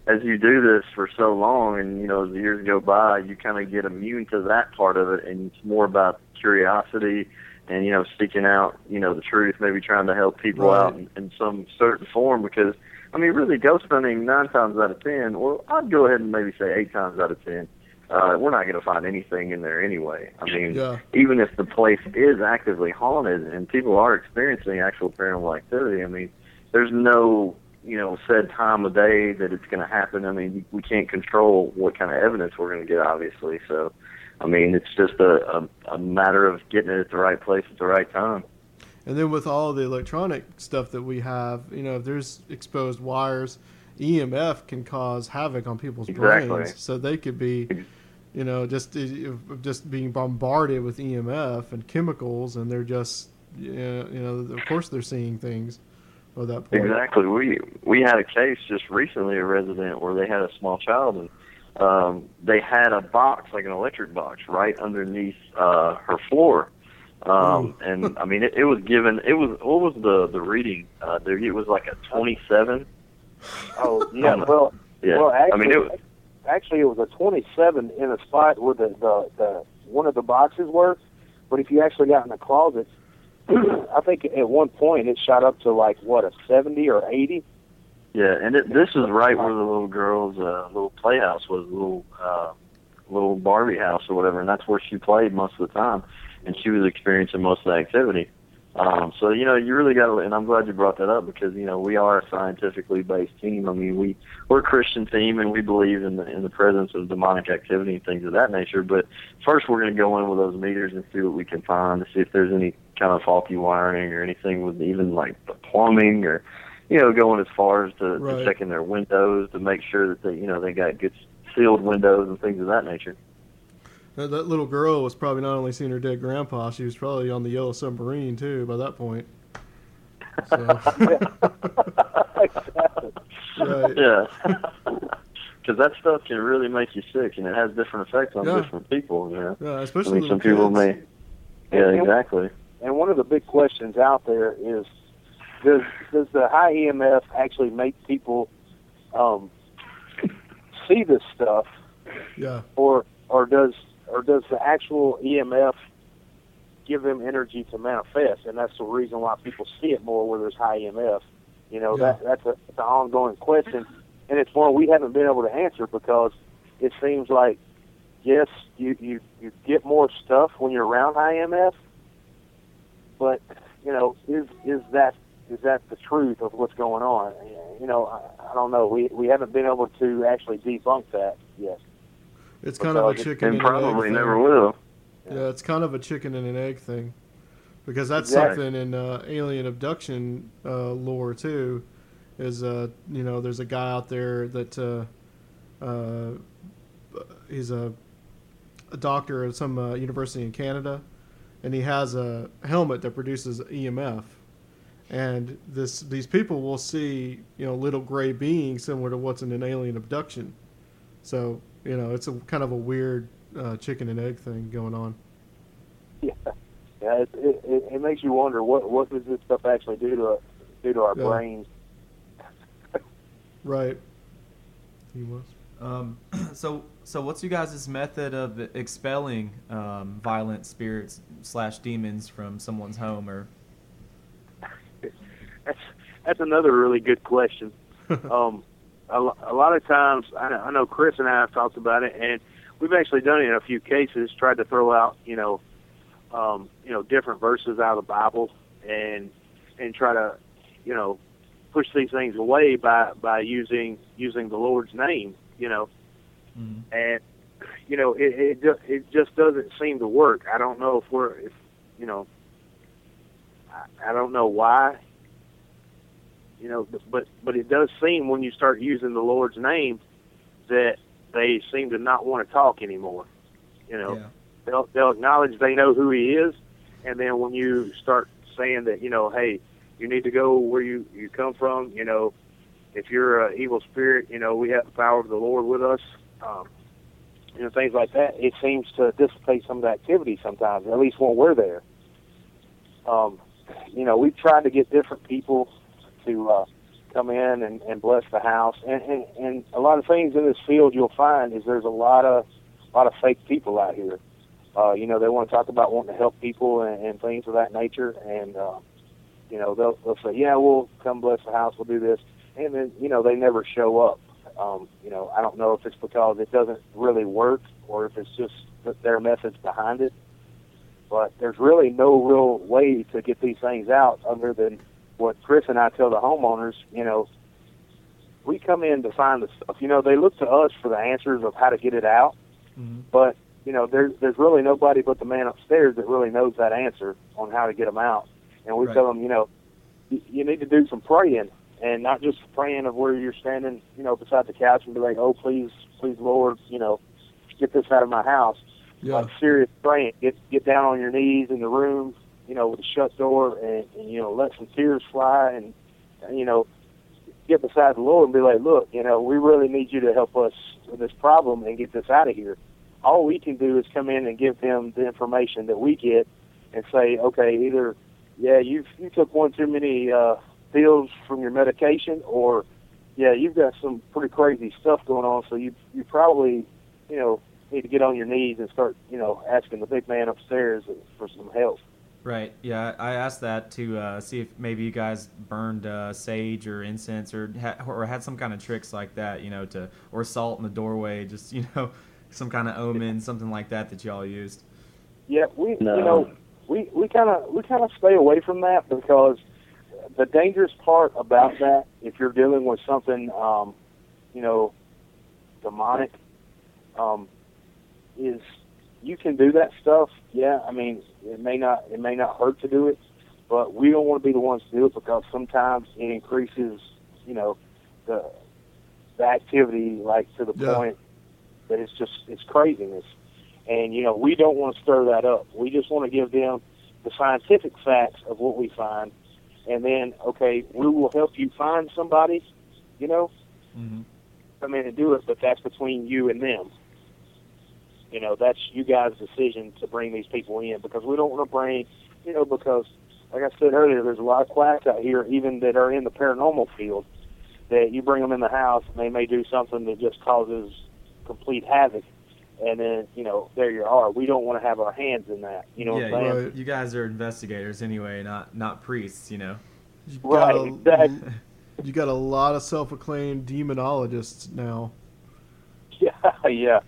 as you do this for so long and you know as the years go by you kind of get immune to that part of it and it's more about curiosity and you know seeking out you know the truth maybe trying to help people Right. out in, in some certain form because i mean really ghost hunting nine times out of ten well i'd go ahead and maybe say eight times out of ten uh we're not going to find anything in there anyway i mean Yeah. even if the place is actively haunted and people are experiencing actual paranormal activity i mean there's no you know said time of day that it's going to happen. I mean, we can't control what kind of evidence we're going to get, obviously. So, I mean, it's just a, a a matter of getting it at the right place at the right time. And then with all the electronic stuff that we have, you know, if there's exposed wires, EMF can cause havoc on people's Exactly. brains. So they could be, you know, just uh, just being bombarded with EMF and chemicals, and they're just, you know, you know, of course they're seeing things at that point. Exactly. We we had a case just recently, a resident where they had a small child and um, they had a box like an electric box right underneath uh, her floor. Um, and I mean, it, it was given. It was what was the the reading? Uh, there, it was like a twenty-seven. Oh yeah, well, Yeah. well, actually, I mean, it was, actually it was a 27 in a spot where the, the the one of the boxes were, but if you actually got in the closet, I think at one point it shot up to like what a 70 or 80. Yeah, and it, this is right where the little girl's uh, little playhouse was, little uh, little Barbie house or whatever, and that's where she played most of the time, and she was experiencing most of the activity. Um, so you know, you really got to, and I'm glad you brought that up because you know we are a scientifically based team. I mean, we we're a Christian team, and we believe in the in the presence of demonic activity and things of that nature. But first, we're going to go in with those meters and see what we can find to see if there's any kind of faulty wiring or anything with even like the plumbing or you know going as far as to, Right. to checking their windows to make sure that they you know they got good sealed windows and things of that nature. That, that little girl was probably not only seeing her dead grandpa, she was probably on the yellow submarine too by that point. So, exactly. right. Yeah. Because that stuff can really make you sick, and it has different effects on Yeah. different people. You know? Yeah, I especially mean, some little people may. Yeah, And- exactly. And one of the big questions out there is, does does the high EMF actually make people um, see this stuff, Yeah, or or does or does the actual EMF give them energy to manifest? And that's the reason why people see it more where there's high EMF. You know, Yeah. that that's a, it's an ongoing question, and it's one we haven't been able to answer because it seems like yes, you you you get more stuff when you're around high EMF, but you know, is is that is that the truth of what's going on? You know, I, I don't know. We we haven't been able to actually debunk that yet. It's kind of a chicken And and, an probably egg never thing. will. Yeah, it's kind of a chicken and an egg thing, because that's Exactly. something in uh, alien abduction uh, lore too. Is uh, you know, there's a guy out there that uh, uh, he's a, a doctor at some uh, university in Canada, and he has a helmet that produces EMF, and this these people will see you know little gray beings similar to what's in an alien abduction. So you know, it's a kind of a weird uh, chicken and egg thing going on. Yeah, yeah. It, it, it, it makes you wonder what what does this stuff actually do to do to our Yeah. brains? Right. He was. Um, so, so what's you guys' method of expelling um, violent spirits slash demons from someone's home or? That's that's another really good question. um, a, a lot of times, I know, I know Chris and I have talked about it, and we've actually done it in a few cases. Tried to throw out, you know, um, you know, different verses out of the Bible, and and try to, you know, push these things away by by using using the Lord's name, you know, Mhm. and you know, it it just it just doesn't seem to work. I don't know if we're if you know, I, I don't know why you know but but it does seem when you start using the lord's name that they seem to not want to talk anymore you know Yeah. they'll they'll acknowledge they know who he is and then when you start saying that you know hey you need to go where you you come from you know if you're an evil spirit you know we have the power of the lord with us um you know things like that it seems to dissipate some of the activity sometimes at least when we're there um you know we've tried to get different people to uh, come in and, and bless the house. And, and and a lot of things in this field you'll find is there's a lot of a lot of fake people out here. Uh, you know, they want to talk about wanting to help people and, and things of that nature, and uh, you know they'll they'll say, yeah, we'll come bless the house, we'll do this, and then you know they never show up. Um, you know, I don't know if it's because it doesn't really work or if it's just their methods behind it. But there's really no real way to get these things out other than what Chris and I tell the homeowners, you know, we come in to find the stuff. You know, they look to us for the answers of how to get it out, Mhm. but you know, there's there's really nobody but the man upstairs that really knows that answer on how to get them out. And we Right. tell them, you know, you, you need to do some praying, and not just praying of where you're standing, you know, beside the couch and be like, oh, please, please, Lord, you know, get this out of my house Yeah. like serious praying. Get get down on your knees in the room, you know, with a shut door, and, and you know, let some tears fly, and, you know, get beside the Lord and be like, look, you know, we really need you to help us with this problem and get this out of here. All we can do is come in and give them the information that we get, and say, okay, either yeah, you you took one too many uh, pills from your medication, or yeah, you've got some pretty crazy stuff going on, so you you probably you know need to get on your knees and start, you know, asking the big man upstairs for some help. Right. Yeah, I asked that to uh, see if maybe you guys burned uh, sage or incense or ha- or had some kind of tricks like that, you know, to or salt in the doorway, just you know, some kind of omen, something like that that y'all used. Yeah, we No. you know we we kind of we kind of stay away from that because the dangerous part about that, if you're dealing with something, um, you know, demonic, um, is you can do that stuff. Yeah, I mean, it may not it may not hurt to do it, but we don't want to be the ones to do it because sometimes it increases, you know, the the activity like to the Yeah. point that it's just it's craziness. And you know, we don't want to stir that up. We just want to give them the scientific facts of what we find, and then okay, we will help you find somebody, you know, Mm-hmm. come in and do it, but that's between you and them. You know, that's you guys' decision to bring these people in because we don't want to bring, you know, because like I said earlier, there's a lot of quacks out here, even that are in the paranormal field, that you bring them in the house and they may do something that just causes complete havoc, and then you know there you are. We don't want to have our hands in that. You know yeah, what I'm saying? Right. you guys are investigators anyway, not not priests, you know. You Right, got a, exactly. You got a lot of self-acclaimed demonologists now. Yeah, yeah.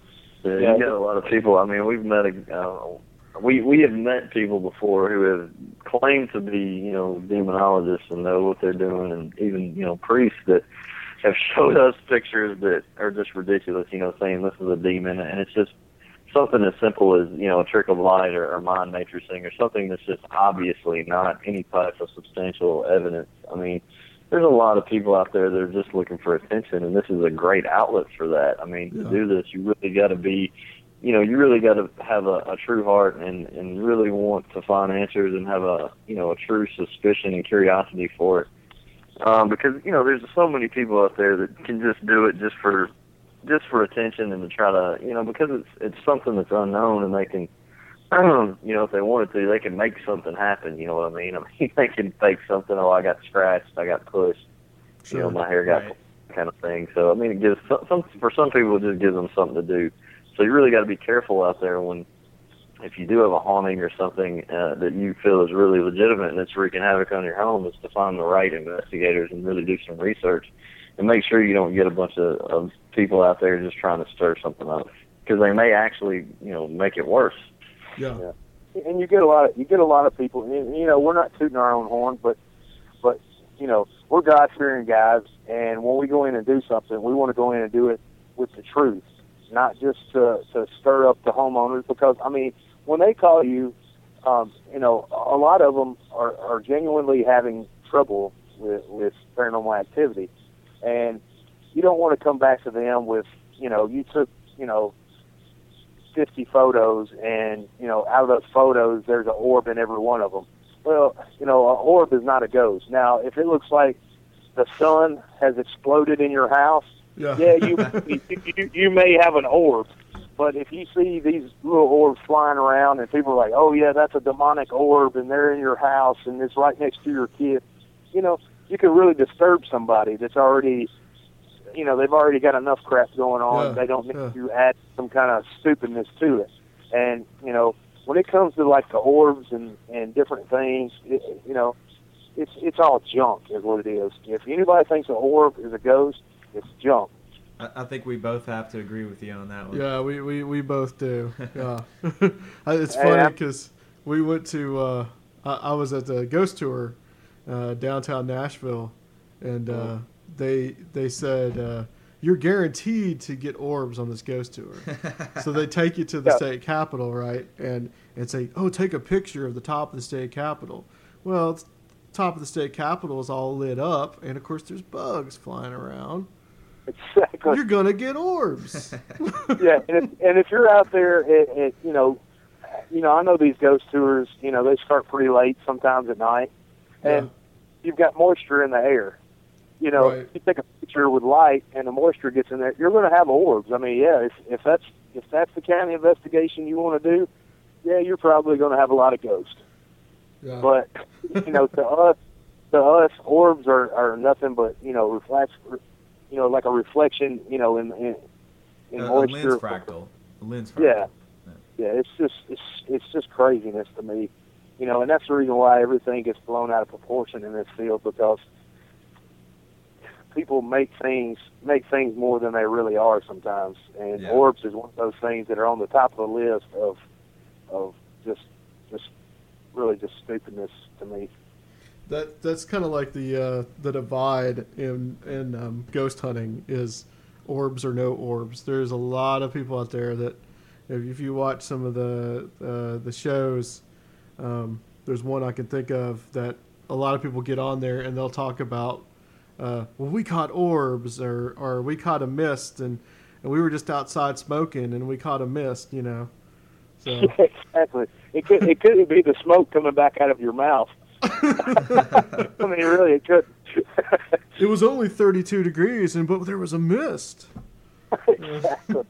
Yeah, Yeah. you got a lot of people. I mean, we've met a, uh, we we have met people before who have claimed to be, you know, demonologists and know what they're doing, and even you know priests that have showed us pictures that are just ridiculous. You know, saying this is a demon, and it's just something as simple as you know a trick of light or, or mind matrixing or something that's just obviously not any type of substantial evidence. I mean, there's a lot of people out there that are just looking for attention, and this is a great outlet for that. I mean, Yeah. to do this, you really got to be, you know, you really got to have a, a true heart and and really want to find answers and have a you know a true suspicion and curiosity for it. Um, because you know, there's so many people out there that can just do it just for just for attention and to try to you know because it's it's something that's unknown and they can you know if they wanted to they can make something happen you know what I mean? I mean they can fake something oh I got scratched I got pushed you know my hair got Right. kind of thing. So I mean it gives some, some for some people it just gives them something to do. So you really got to be careful out there when if you do have a haunting or something uh, that you feel is really legitimate and it's wreaking havoc on your home is to find the right investigators and really do some research and make sure you don't get a bunch of, of people out there just trying to stir something up. Because they may actually you know make it worse Yeah. and you get a lot of you get a lot of people. And, you know, we're not tooting our own horn, but but you know, we're God fearing guys, and when we go in and do something, we want to go in and do it with the truth, not just to to stir up the homeowners. Because I mean, when they call you, um, you know, a lot of them are are genuinely having trouble with with paranormal activity, and you don't want to come back to them with you know you took you know 50 photos and you know out of those photos there's an orb in every one of them. Well you know an orb is not a ghost. Now if it looks like the sun has exploded in your house Yeah. yeah you, you you you may have an orb. But if you see these little orbs flying around and people are like oh yeah that's a demonic orb and they're in your house and it's right next to your kid you know you can really disturb somebody that's already you know they've already got enough crap going on Yeah, they don't need yeah. to add some kind of stupidness to it and you know when it comes to like the orbs and and different things it, you know it's it's all junk is what it is if anybody thinks an orb is a ghost it's junk I, I think we both have to agree with you on that one. Yeah, we, we, we both do. Yeah, it's funny because we went to. Uh, I, I was at the ghost tour uh, downtown Nashville, and uh, they they said uh, you're guaranteed to get orbs on this ghost tour. so they take you to the Yeah. state capitol, right, and and say, oh, take a picture of the top of the state capitol. Well, it's, top of the state capitol is all lit up, and of course there's bugs flying around. exactly You're gonna get orbs. yeah, and if, and if you're out there, at, at, you know, you know, I know these ghost tours. You know, they start pretty late sometimes at night, and you've got moisture in the air. You know, Right. you take a picture with light and the moisture gets in there, you're going to have orbs. I mean, yeah, if if that's if that's the kind of investigation you want to do, yeah, you're probably going to have a lot of ghosts. Yeah. But you know, to us, to us, orbs are are nothing but you know reflects, you know, like a reflection, you know, in in, in A, a moisture. lens fractal. A lens fractal. Yeah. Yeah, it's just it's it's just craziness to me. you know, and that's the reason why everything gets blown out of proportion in this field because people make things make things more than they really are sometimes, and Yeah. orbs is one of those things that are on the top of the list of of just just really just stupidness to me. That that's kind of like the uh, the divide in in um, ghost hunting is orbs or no orbs. There's a lot of people out there that if, if you watch some of the uh, the shows, um, there's one I can think of that a lot of people get on there and they'll talk about uh, well we caught orbs or or we caught a mist and and we were just outside smoking and we caught a mist, you know. So exactly. It could it couldn't be the smoke coming back out of your mouth. I mean, really, it could. it was only 32 degrees and but there was a mist. exactly.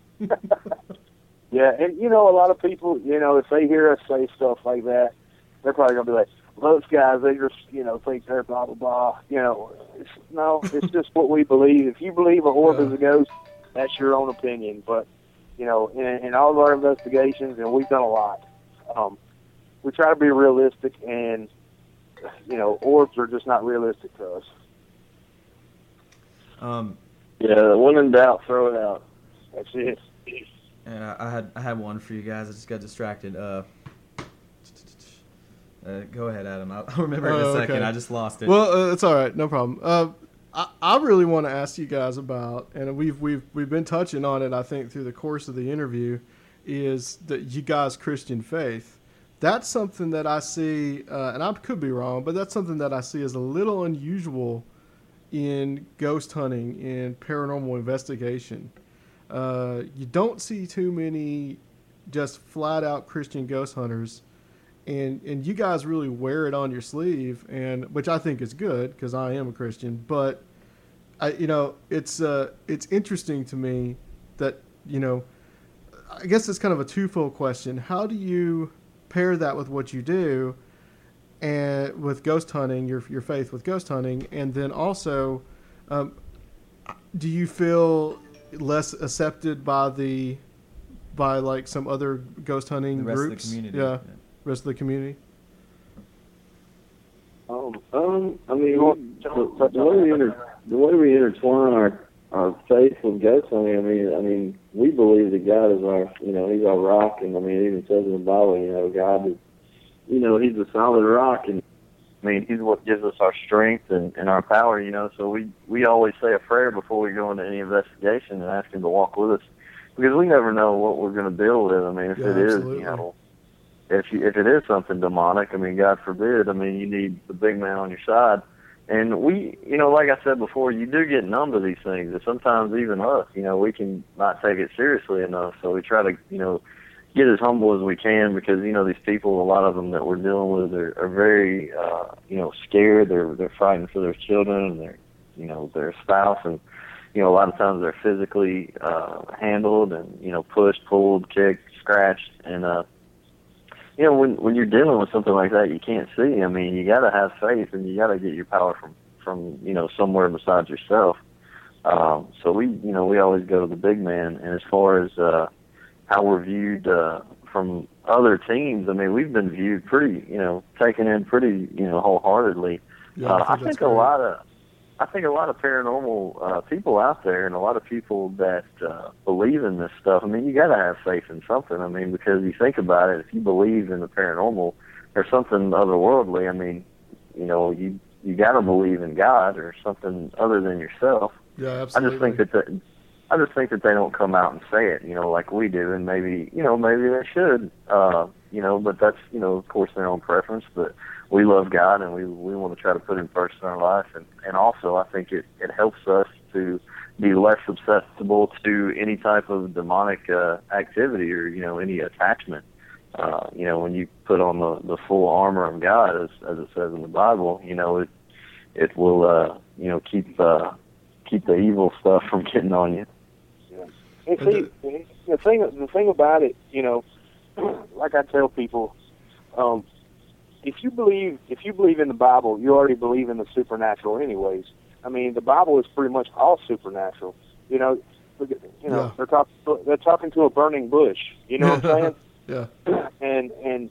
yeah, and you know, a lot of people, you know, if they hear us say stuff like that, they're probably gonna be like, "Those guys, they just, you know, think they're blah blah blah." You know, it's, no, it's just what we believe. If you believe a orb is a ghost, that's your own opinion. But you know, in, in all of our investigations, and we've done a lot, um, we try to be realistic, and you know, orbs are just not realistic to us. Um, Yeah, when in doubt, throw it out. That's it. and I, I had I had one for you guys. I just got distracted. Uh, uh, go ahead, Adam. I'll, I'll remember in a Oh, second. okay. I just lost it. Well, uh, it's all right, no problem. Uh, I, I really want to ask you guys about, and we've we've we've been touching on it, I think, through the course of the interview, is that you guys' Christian faith. That's something that I see, uh, and I could be wrong, but that's something that I see as a little unusual in ghost hunting and paranormal investigation. Uh, you don't see too many just flat out Christian ghost hunters and and you guys really wear it on your sleeve and which I think is good because I am a Christian but I you know it's uh it's interesting to me that you know I guess it's kind of a twofold question. How do you pair that with what you do and with ghost hunting your your faith with ghost hunting? And then also um, do you feel less accepted by the by like some other ghost hunting the rest groups of the community. yeah rest of the community Um, um, I mean, the, the way we inter, the way we intertwine our our faith with ghost hunting, I mean, I mean, we believe that God is our, you know, He's our rock, and I mean, it even says in the Bible, you know, God is, you know, He's a solid rock, and I mean, He's what gives us our strength and, and our power, you know. So we we always say a prayer before we go into any investigation and ask Him to walk with us, because we never know what we're going to deal with. I mean, if Yeah, it is, absolutely. you know, if you, if it is something demonic, I mean, God forbid, I mean, you need the big man on your side. And we, you know, like I said before, you do get numb to these things. And sometimes even us, you know, we can not take it seriously enough. So we try to, you know, get as humble as we can because, you know, these people, a lot of them that we're dealing with are, are very, uh, you know, scared. They're, they're frightened for their children and their, you know, their spouse. And, you know, a lot of times they're physically, uh, handled and, you know, pushed, pulled, kicked, scratched. And, uh, you know, when when you're dealing with something like that, you can't see. I mean, you got to have faith, and you got to get your power from from you know somewhere besides yourself. Um, so we, you know, we always go to the big man. And as far as uh, how we're viewed uh, from other teams, I mean, we've been viewed pretty, you know, taken in pretty, you know, wholeheartedly. Yeah, uh, I think a lot of I think a lot of paranormal uh, people out there, and a lot of people that uh, believe in this stuff. I mean, you got to have faith in something. I mean, because you think about it, if you believe in the paranormal or something otherworldly, I mean, you know, you you got to believe in God or something other than yourself. yeah absolutely. I just think that the, I just think that they don't come out and say it, you know, like we do, and maybe you know maybe they should, uh, you know, but that's you know of course their own preference. But we love God and we we want to try to put Him first in our life, and and also I think it it helps us to be less susceptible to any type of demonic uh, activity or you know any attachment. Uh, you know, when you put on the the full armor of God, as as it says in the Bible, you know it it will uh, you know keep uh, keep the evil stuff from getting on you. And see, the thing the thing about it, you know, like I tell people, um, if you believe if you believe in the Bible, you already believe in the supernatural, anyways. I mean, the Bible is pretty much all supernatural. You know, you know Yeah. they're talking they're talking to a burning bush. You know what I'm saying? yeah and and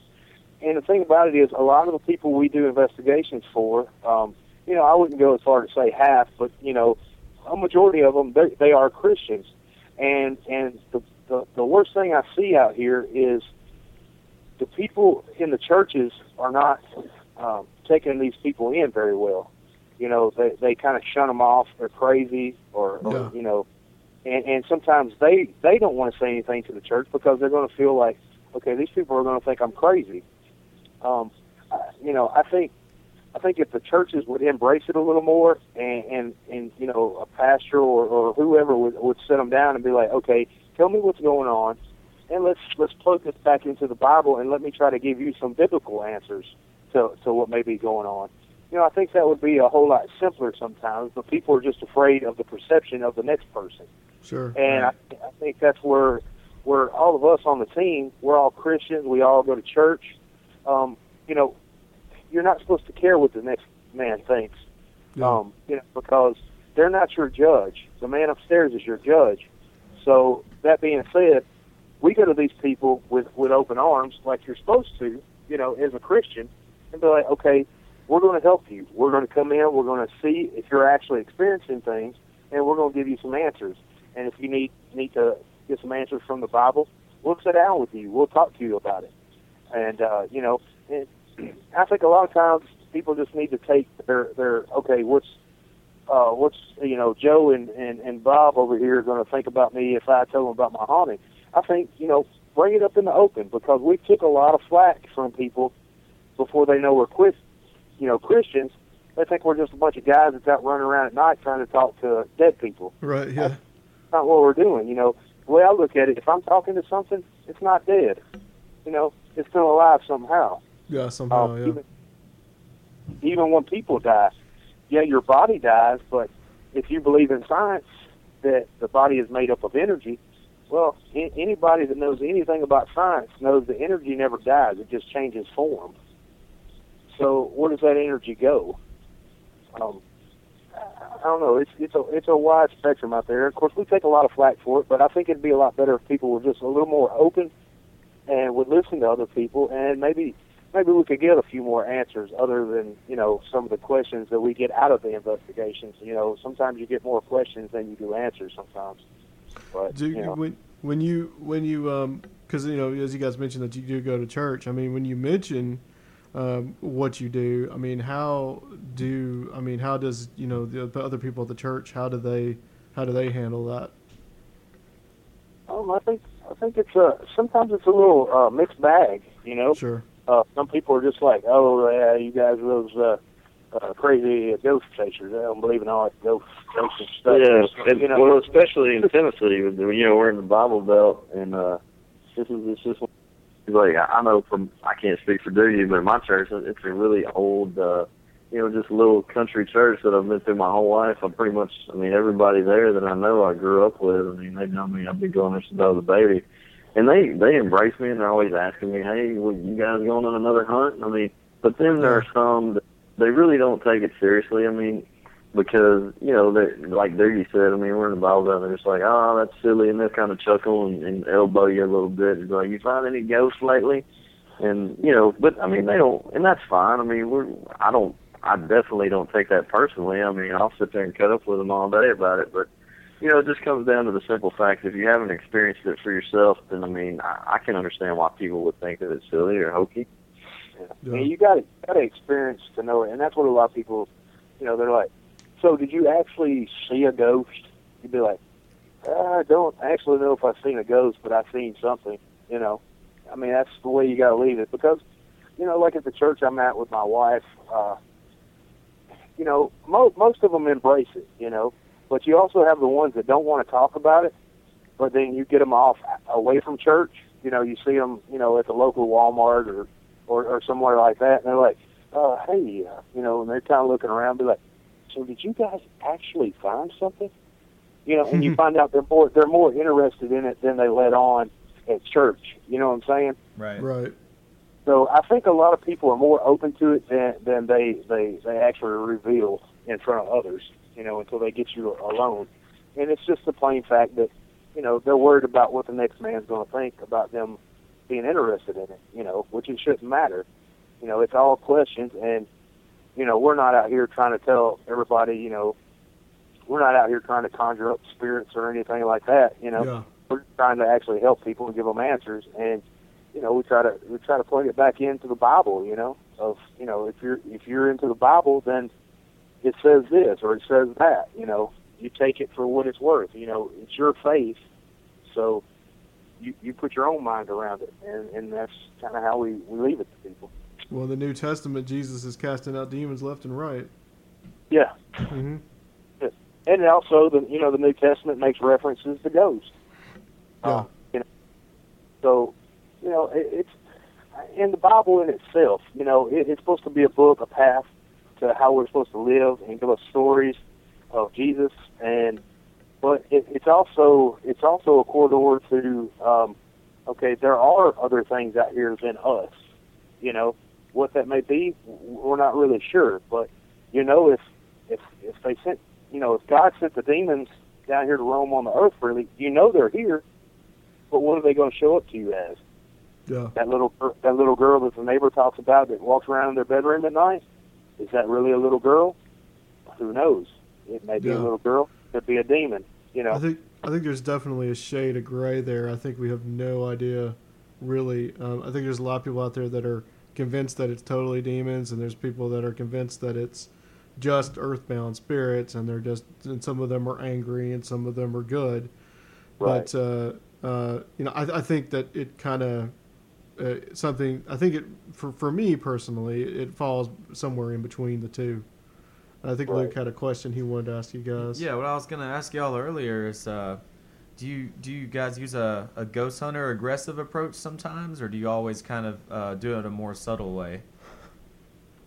and the thing about it is, a lot of the people we do investigations for, um, you know, I wouldn't go as far to say half, but you know, a majority of them they, they are Christians, and and the, the the worst thing I see out here is the people in the churches are not um, taking these people in very well. You know, they they kind of shun them off. They're crazy, or, or Yeah. you know, and and sometimes they they don't want to say anything to the church because they're going to feel like, okay, these people are going to think I'm crazy. Um, I- you know, I think I think if the churches would embrace it a little more, and and, and you know, a pastor or, or whoever would would sit them down and be like, okay, tell me what's going on, and let's let's plug this back into the Bible, and let me try to give you some biblical answers to to what may be going on. You know, I think that would be a whole lot simpler sometimes, but people are just afraid of the perception of the next person. Sure. And I, I think that's where where all of us on the team, we're all Christians, we all go to church. Um, you know, you're not supposed to care what the next man thinks. Yeah. Um, you know, because they're not your judge. The man upstairs is your judge. So that being said, we go to these people with with open arms, like you're supposed to, you know, as a Christian, and be like, okay, we're going to help you. We're going to come in. We're going to see if you're actually experiencing things, and we're going to give you some answers. And if you need need to get some answers from the Bible, we'll sit down with you. We'll talk to you about it. And uh, you know, it, I think a lot of times people just need to take their their okay, what's uh, what's you know Joe and, and and Bob over here are going to think about me if I tell them about my haunting. I think you know bring it up in the open because we took a lot of flack from people before they know we're quit, you know Christians. They think we're just a bunch of guys that's out running around at night trying to talk to dead people Right. Yeah. that's not what we're doing. You know, the way I look at it, if I'm talking to something, it's not dead. You know, it's still alive somehow. Yeah. Somehow. Um, yeah. even, even when people die, yeah, your body dies, but if you believe in science that the body is made up of energy, well, a- anybody that knows anything about science knows the energy never dies; it just changes form. So where does that energy go? Um, I don't know. It's it's a it's a wide spectrum out there. Of course, we take a lot of flack for it, but I think it'd be a lot better if people were just a little more open and would listen to other people, and maybe maybe we could get a few more answers other than you know some of the questions that we get out of the investigations. You know, sometimes you get more questions than you do answers. Sometimes, but Do you know, when when you when you um because you know as you guys mentioned that you do go to church. I mean when you mention um, what you do, I mean how do I mean how does you know the other people at the church how do they how do they handle that? um, I think I think it's a sometimes it's a little uh, mixed bag. You know, Sure. uh, some people are just like, oh yeah, you guys are those uh, uh, crazy ghost chasers. They don't believe in all that ghost ghost and stuff. Yeah, and, you know, well, especially in Tennessee, with you know, we're in the Bible Belt, and uh, this is this is like I know from I can't speak for Doogie, but my church it's a really old, uh, you know, just little country church that I've been through my whole life. I'm pretty much, I mean, everybody there that I know I grew up with. I mean, they know me. I've been going there since I was a baby, and they they embrace me, and they're always asking me, "Hey, well, you guys going on another hunt?" I mean, but then there are some that they really don't take it seriously. I mean, because you know, like Doogie said. I mean, we're in the Bible Belt, and they're just like, "Oh, that's silly," and they kind of chuckle and, and elbow you a little bit. It's like, "You find any ghosts lately?" And you know, but I mean, they don't, and that's fine. I mean, we're I don't, I definitely don't take that personally. I mean, I'll sit there and cut up with them all day about it, but you know, it just comes down to the simple fact: if you haven't experienced it for yourself, then I mean, I, I can understand why people would think that it's silly or hokey. I mean, you got to got to experience to know it, and that's what a lot of people, you know, they're like, "So, did you actually see a ghost?" You'd be like, "I don't actually know if I've seen a ghost, but I've seen something." You know, I mean, that's the way you got to leave it because, you know, like at the church I'm at with my wife, uh, you know, most most of them embrace it, you know, but you also have the ones that don't want to talk about it, but then you get them off away from church. You know, you see them, you know, at the local Walmart or or, or somewhere like that, and they're like, uh, "Hey, uh, you know," and they're kind of looking around, be like, "So did you guys actually find something?" You know, and you find out they're more they're more interested in it than they let on at church. You know what I'm saying? Right. Right. So I think a lot of people are more open to it than than they they they actually reveal in front of others. You know, until they get you alone, and it's just the plain fact that you know they're worried about what the next man's going to think about them being interested in it. You know, which it shouldn't matter. You know, it's all questions, and you know, we're not out here trying to tell everybody. You know, we're not out here trying to conjure up spirits or anything like that. You know, Yeah. we're trying to actually help people and give them answers, and you know, we try to we try to plug it back into the Bible. You know, of you know, if you're if you're into the Bible, then it says this or it says that. You know, you take it for what it's worth. You know, it's your faith, so you you put your own mind around it, and and that's kind of how we we leave it to people. Well, in the New Testament, Jesus is casting out demons left and right. Yeah, hmm and also the you know the New Testament makes references to ghosts. Yeah. Um, you know, so you know it, it's in the Bible in itself. You know, it, it's supposed to be a book, a path to how we're supposed to live, and give us stories of Jesus. And but it, it's also it's also a corridor to um, okay, there are other things out here than us. You know, what that may be, we're not really sure. But you know, if if if they sent you know, if God sent the demons down here to roam on the earth, really, you know they're here. But what are they going to show up to you as? Yeah. That little that little girl that the neighbor talks about that walks around in their bedroom at night. Is that really a little girl? Who knows? It may be Yeah. a little girl. Could be a demon. You know. I think I think there's definitely a shade of gray there. I think we have no idea, really. Um, I think there's a lot of people out there that are convinced that it's totally demons, and there's people that are convinced that it's just earthbound spirits, and they're just and some of them are angry and some of them are good. Right. But uh, uh, you know, I, I think that it kind of uh, something. I think it for for me personally, it falls somewhere in between the two. And I think Luke had a question he wanted to ask you guys. Yeah, what I was gonna ask y'all earlier is, uh, do you do you guys use a, a ghost hunter aggressive approach sometimes, or do you always kind of uh, do it a more subtle way?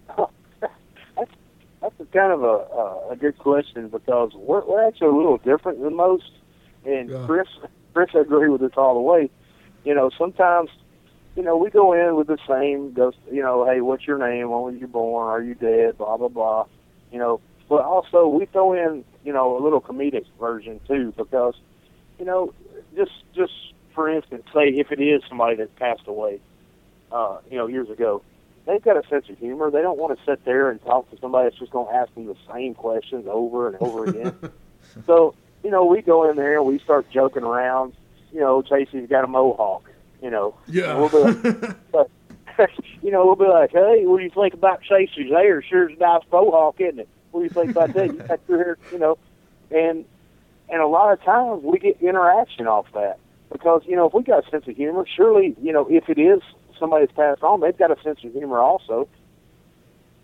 that's that's a kind of a a, a good question because we're we're actually a little different than most. And Yeah. Chris Chris I agree with this all the way. You know, sometimes you know, we go in with the same ghost you know, hey, what's your name? When were you born? Are you dead? Blah blah blah. You know, but also we throw in, you know, a little comedic version too because, you know, just just for instance, say if it is somebody that passed away, uh, you know, years ago, they've got a sense of humor. They don't want to sit there and talk to somebody that's just going to ask them the same questions over and over again. so, you know, we go in there and we start joking around. You know, Chasey's got a mohawk. You know, Yeah. We'll be like, you know, we'll be like, hey, what do you think about Chasey's hair? Sure is a nice mohawk, isn't it? What do you think about that? You got your hair, you know, and and a lot of times we get interaction off that because you know if we got a sense of humor, surely you know if it is somebody that's passed on, they've got a sense of humor also.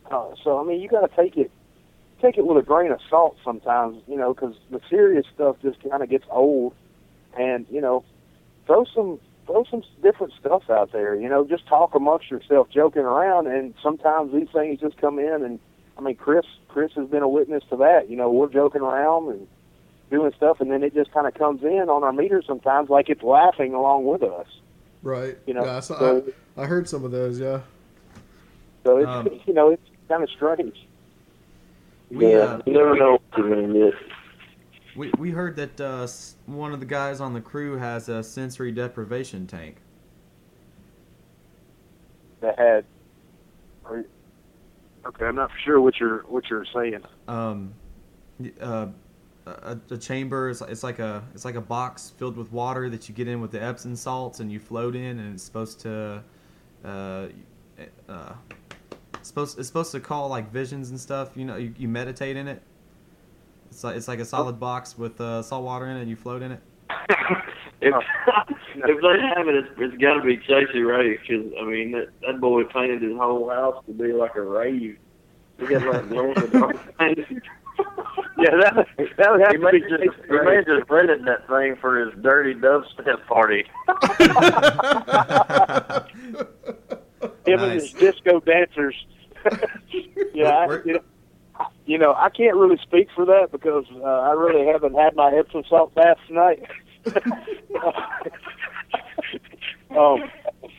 Uh, so I mean, you got to take it take it with a grain of salt sometimes, you know, because the serious stuff just kind of gets old, and you know, throw some throw some different stuff out there. You know, just talk amongst yourself, joking around, and sometimes these things just come in. And I mean, Chris Chris has been a witness to that. You know, we're joking around and doing stuff, and then it just kind of comes in on our meter sometimes, like it's laughing along with us. Right. You know, yeah, I, saw, so- I, I heard some of those. Yeah. So it's Um, you know it's kind of strange. We, yeah, uh, you never know what you're gonna get. We we heard that uh, one of the guys on the crew has a sensory deprivation tank. That had. You, okay, I'm not sure what you're what you're saying. um, uh, a, a chamber is it's like a it's like a box filled with water that you get in with the Epsom salts and you float in and it's supposed to uh, uh, it's supposed it's supposed to call like visions and stuff. You know, you, you meditate in it. It's like it's like a solid box with uh, salt water in it. and You float in it. if if they have it, it's, it's got to be Chasey Ray because I mean that that boy painted his whole house to be like a rave. He got like glow in the dark painted. Yeah, that that would have He to be just he may have just rented that thing for his dirty dubstep party. him and his disco dancers. yeah, I, you, know, I- you know, I can't really speak for that because uh, I really haven't had my Epsom salt bath tonight. um,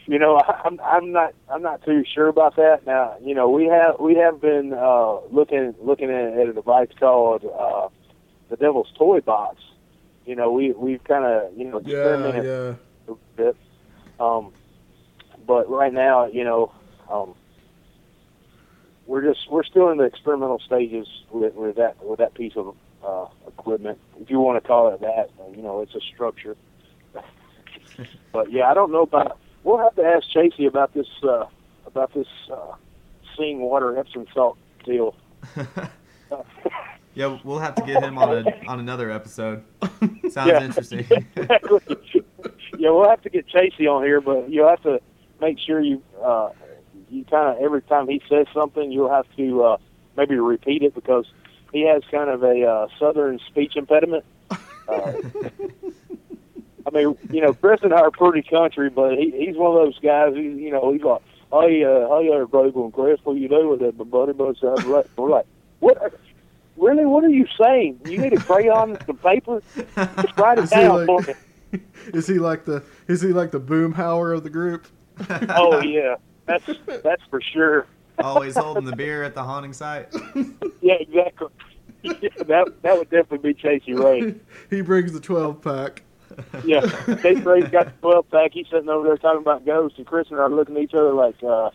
you know, I, I'm I'm not I'm not too sure about that. Now, you know, we have we have been uh, looking looking at, at a device called uh, the Devil's Toy Box. You know, we we've kind of you know Yeah. Yeah. a bit. Um, but right now, you know, um, we're just we're still in the experimental stages with, with that with that piece of uh, equipment, if you want to call it that. You know, it's a structure. but yeah, I don't know about. We'll have to ask Chasey about this uh, about this uh, seeing water Epsom salt deal. yeah, we'll have to get him on a on another episode. Sounds Yeah. interesting. yeah, we'll have to get Chasey on here, but you'll have to make sure you uh, you kind of every time he says something, you'll have to uh, maybe repeat it because he has kind of a uh, southern speech impediment. Uh, I mean, you know, Chris and I are pretty country, but he, he's one of those guys. Who, you know, he's like, "Hey, uh, hey Grable and Chris, what you doing with it, my buddy?" But like- we're like, "What? Really? What are you saying? You need a crayon and some paper? Just write it he down like- for me." Is he like the is he like the boomhauer of the group? Oh yeah, that's that's for sure. Always holding the beer at the haunting site. Yeah, exactly. Yeah, that that would definitely be Chasey Ray. he brings the twelve pack. Yeah, Chasey Ray's got the twelve pack. He's sitting over there talking about ghosts, and Chris and I are looking at each other like, uh,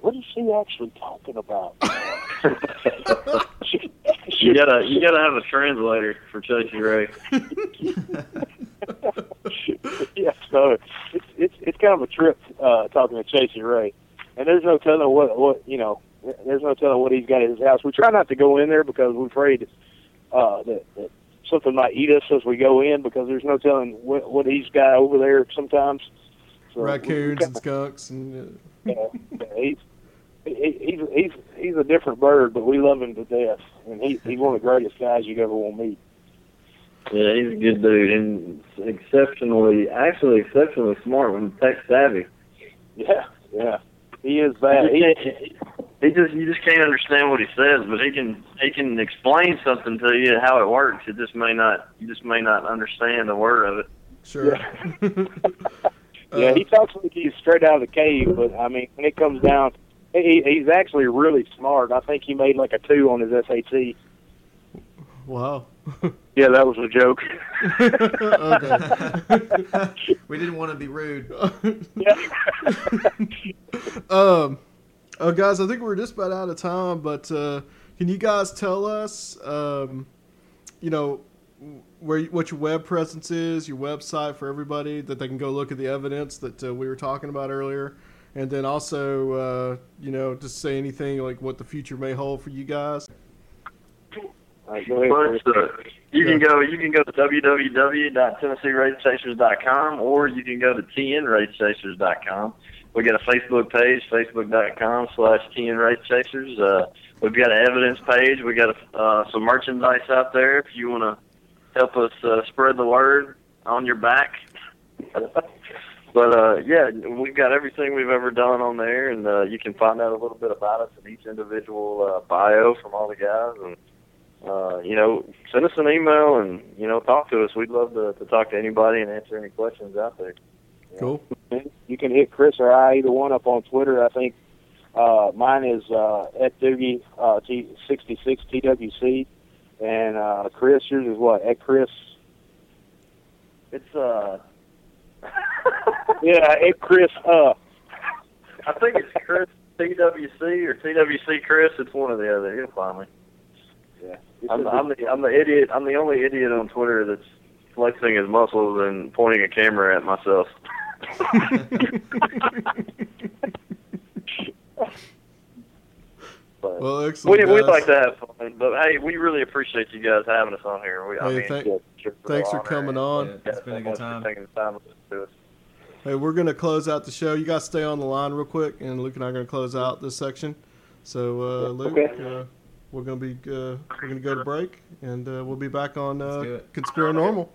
"What is she actually talking about?" You gotta you gotta have a translator for Chasey Ray. yeah, so it's it's it's kind of a trip uh, talking to Chasey Ray, and there's no telling what what you know. There's no telling what he's got at his house. We try not to go in there because we're afraid uh, that, that something might eat us as we go in because there's no telling what, what he's got over there sometimes. So we- we Raccoons and skunks and yeah, yeah, he's he, he's he's he's a different bird, but we love him to death, and he he's one of the greatest guys you'd ever want to meet. Yeah, he's a good dude and exceptionally, actually exceptionally smart and tech savvy. Yeah, yeah, he is bad. He, He, he just you just can't understand what he says, but he can he can explain something to you how it works. It just may not you just may not understand a word of it. sure. yeah, he uh, talks like he's straight out of the cave, but I mean, when it comes down, he, he's actually really smart. I think he made like a two on his SAT. wow. Yeah, that was a joke. okay. we didn't want to be rude. um, oh, guys, I think we're just about out of time. But uh, can you guys tell us, um, you know, where what your web presence is, your website for everybody that they can go look at the evidence that uh, we were talking about earlier, and then also, uh, you know, just say anything like what the future may hold for you guys. All right, go ahead. But Chris. you can go you can go to www.tennesseewraithchasers.com or you can go to tnwraithchasers.com. We got a Facebook page, facebook.com slash tnwraithchasers. Uh, we've got an evidence page. We got a, uh, some merchandise out there if you want to help us uh, spread the word on your back. But uh, yeah, we've got everything we've ever done on there, and uh, you can find out a little bit about us in each individual uh, bio from all the guys. And uh, you know, send us an email and you know talk to us. We'd love to, to talk to anybody and answer any questions out there. Cool. You can hit Chris or I, either one, up on Twitter. I think uh, mine is uh, at Doogie uh, T sixty six TWC, and uh, Chris, yours is what? At Chris. It's uh, Yeah, at Chris. Uh, I think it's Chris TWC or TWC Chris. It's one or the other. You'll find me. Yeah. I'm, I'm the I'm the idiot. I'm the only idiot on Twitter that's flexing his muscles and pointing a camera at myself. But Well, excellent. we we'd like to have fun, but hey, we really appreciate you guys having us on here. We, I Hey, mean, thank- it's thanks for coming on. Yeah, it's been a good time. Taking the time to us. Hey, we're gonna close out the show. You guys stay on the line real quick, and Luke and I are gonna close out this section. So, uh, Luke, Okay. uh, we're gonna be uh, we're gonna go to break, and uh, we'll be back on uh. Conspiranormal.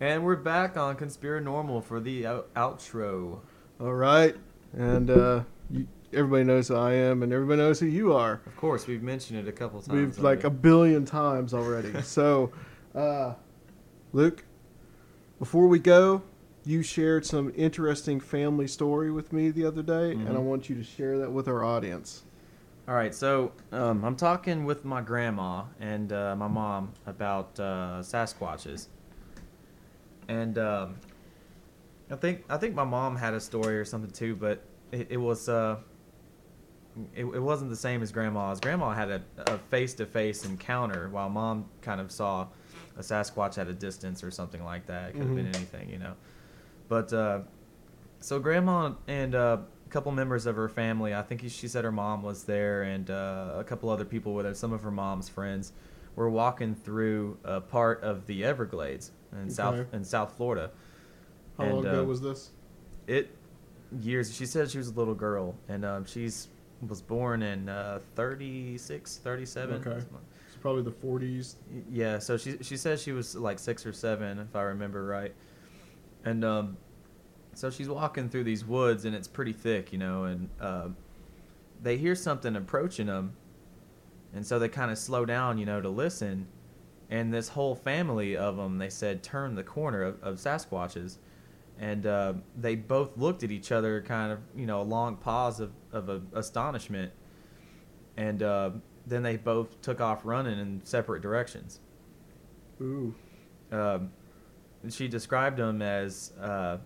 And we're back on Conspiranormal for the out- outro. All right, and uh, you, everybody knows who I am, and everybody knows who you are. Of course, we've mentioned it a couple times. We've like a billion times already. so, uh, Luke, before we go, you shared some interesting family story with me the other day, and I Mhm. want you to share that with our audience. All right, so um, I'm talking with my grandma and uh, my mom about uh, Sasquatches. and um, I think I think my mom had a story or something too, but it, it was uh, it, it wasn't the same as grandma's. Grandma had a, a face-to-face encounter, while mom kind of saw a Sasquatch at a distance or something like that. It could have been Mhm. anything, you know. But uh, so grandma and uh, a couple members of her family, I think she said her mom was there, and uh, a couple other people with her, some of her mom's friends, were walking through a part of the Everglades in South in South Florida. How long And, ago uh, was this? it years she said she was a little girl and um, she's was born in uh, 36 37 Okay. It's probably the 40s. yeah so she she says she was like six or seven if i remember right and um so she's walking through these woods and it's pretty thick you know and uh, they hear something approaching them and so they kind of slow down you know to listen. And this whole family of them they said turned the corner of, of sasquatches and uh, they both looked at each other kind of you know a long pause of, of uh, astonishment. And uh, then they both took off running in separate directions. Ooh. um, she described him as uh,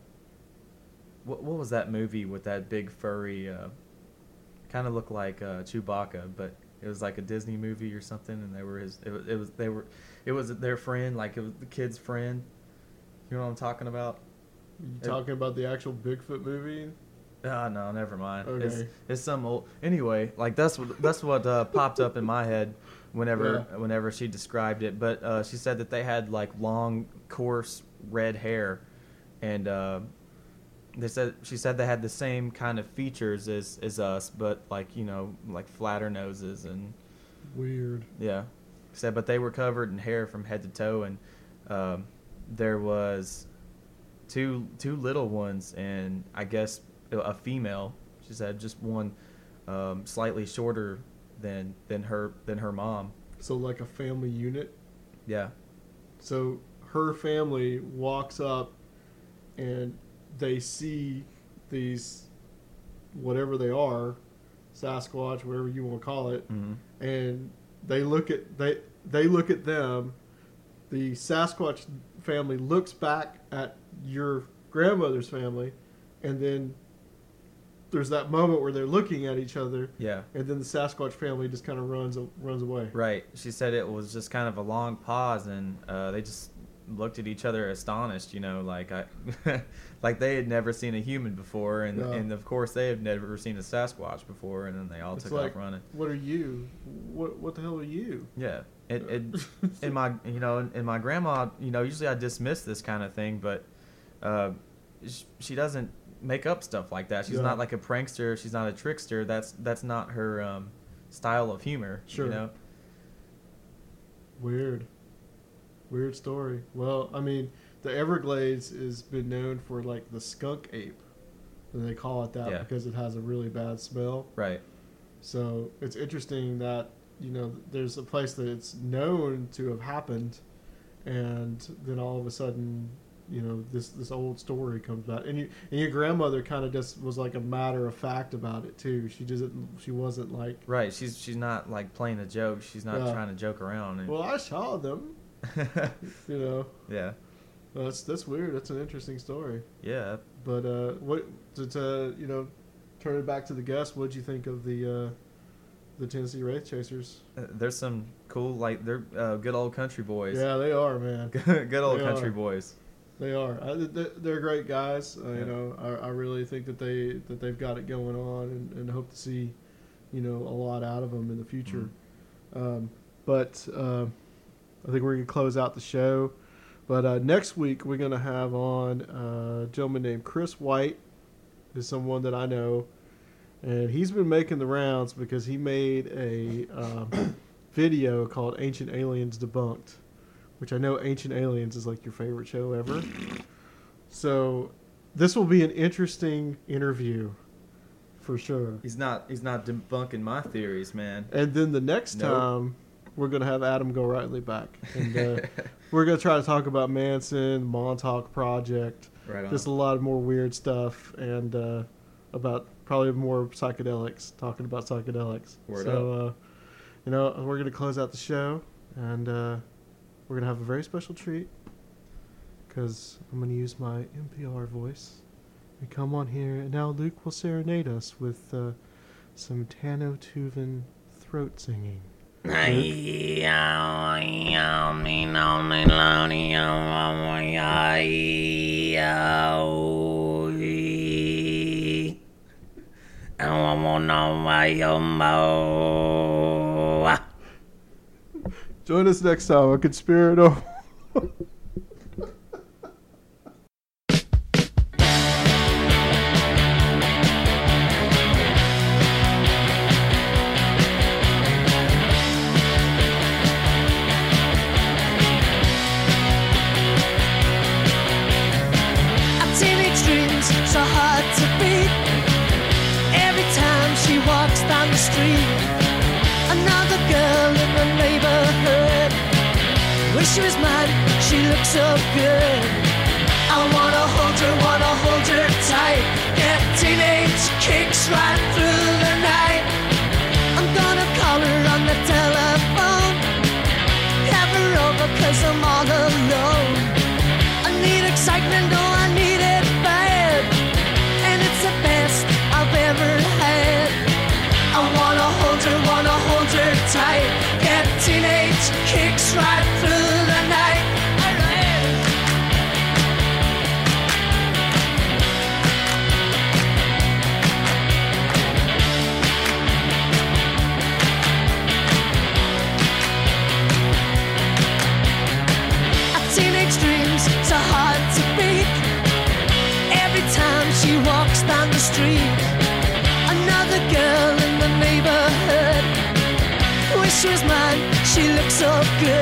what, what was that movie with that big furry uh, kind of looked like uh, Chewbacca but it was like a Disney movie or something and they were his it was, it was they were it was their friend like it was the kid's friend you know what I'm talking about You It- talking about the actual Bigfoot movie? Ah, no, never mind. It's, Okay. it's some old. Anyway, like that's what that's what uh, popped up in my head whenever whenever she described it. But uh, she said that they had like long, coarse red hair, and uh, they said she said they had the same kind of features as as us, but like you know like flatter noses and Weird. yeah. Said, but they were covered in hair from head to toe, and um, there was two two little ones, and I guess a female. She said just one um, slightly shorter than than her than her mom. So like a family unit. Yeah, So her family walks up and they see these whatever they are, Sasquatch, whatever you want to call it, hmm and they look at they they look at them. The Sasquatch family looks back at your grandmother's family, and then there's that moment where they're looking at each other, yeah, and then the Sasquatch family just kind of runs runs away. right. She said it was just kind of a long pause, and uh, they just looked at each other astonished. You know, like I, like they had never seen a human before, and Yeah. and of course they had never seen a Sasquatch before, and then they all It's took like, off running. what are you? What what the hell are you? Yeah. It, it in my you know in, my grandma you know usually I dismiss this kind of thing but uh, sh- she doesn't make up stuff like that. She's Yeah. not like a prankster. She's not a trickster. That's that's not her um, style of humor. Sure. You know. Weird. Weird story. Well, I mean, the Everglades has been known for like the skunk ape. And they call it that Yeah. because it has a really bad smell. Right. So it's interesting that, you know, there's a place that it's known to have happened and then all of a sudden, you know, this this old story comes back. And you and your grandmother kind of just was like a matter of fact about it too. She doesn't she wasn't like, Right. She's she's not like playing a joke. She's not Yeah. trying to joke around. And, "Well, I saw them." You know. yeah. Well, that's that's weird. That's an interesting story. Yeah. But uh, what to, to you know, turn it back to the guest. What'd you think of the uh, the Tennessee Wraith Chasers? Uh, There's some cool like they're uh, good old country boys. Yeah, they are man. good old They country are. boys. They are. They're great guys. Uh, Yeah. You know, I, I really think that they that they've got it going on, and, and hope to see, you know, a lot out of them in the future. Um, but uh, I think we're gonna close out the show. But uh, next week we're gonna have on uh, a gentleman named Chris White, is someone that I know, and he's been making the rounds because he made a um, video called "Ancient Aliens Debunked," which I know "Ancient Aliens" is like your favorite show ever. So this will be an interesting interview, for sure. He's not he's not debunking my theories, man. And then the next Nope. time, we're gonna have Adam Gorightly back, and uh, we're gonna try to talk about Manson, Montauk Project, right just a lot of more weird stuff, and uh, about probably more psychedelics. Talking about psychedelics. Word so, uh, you know, we're gonna close out the show, and we're gonna have a very special treat because I'm going to use my NPR voice and come on here. And now Luke will serenade us with uh, some Tano Tuvan throat singing. Join us next time on Conspirato. She was mine, she looks so good.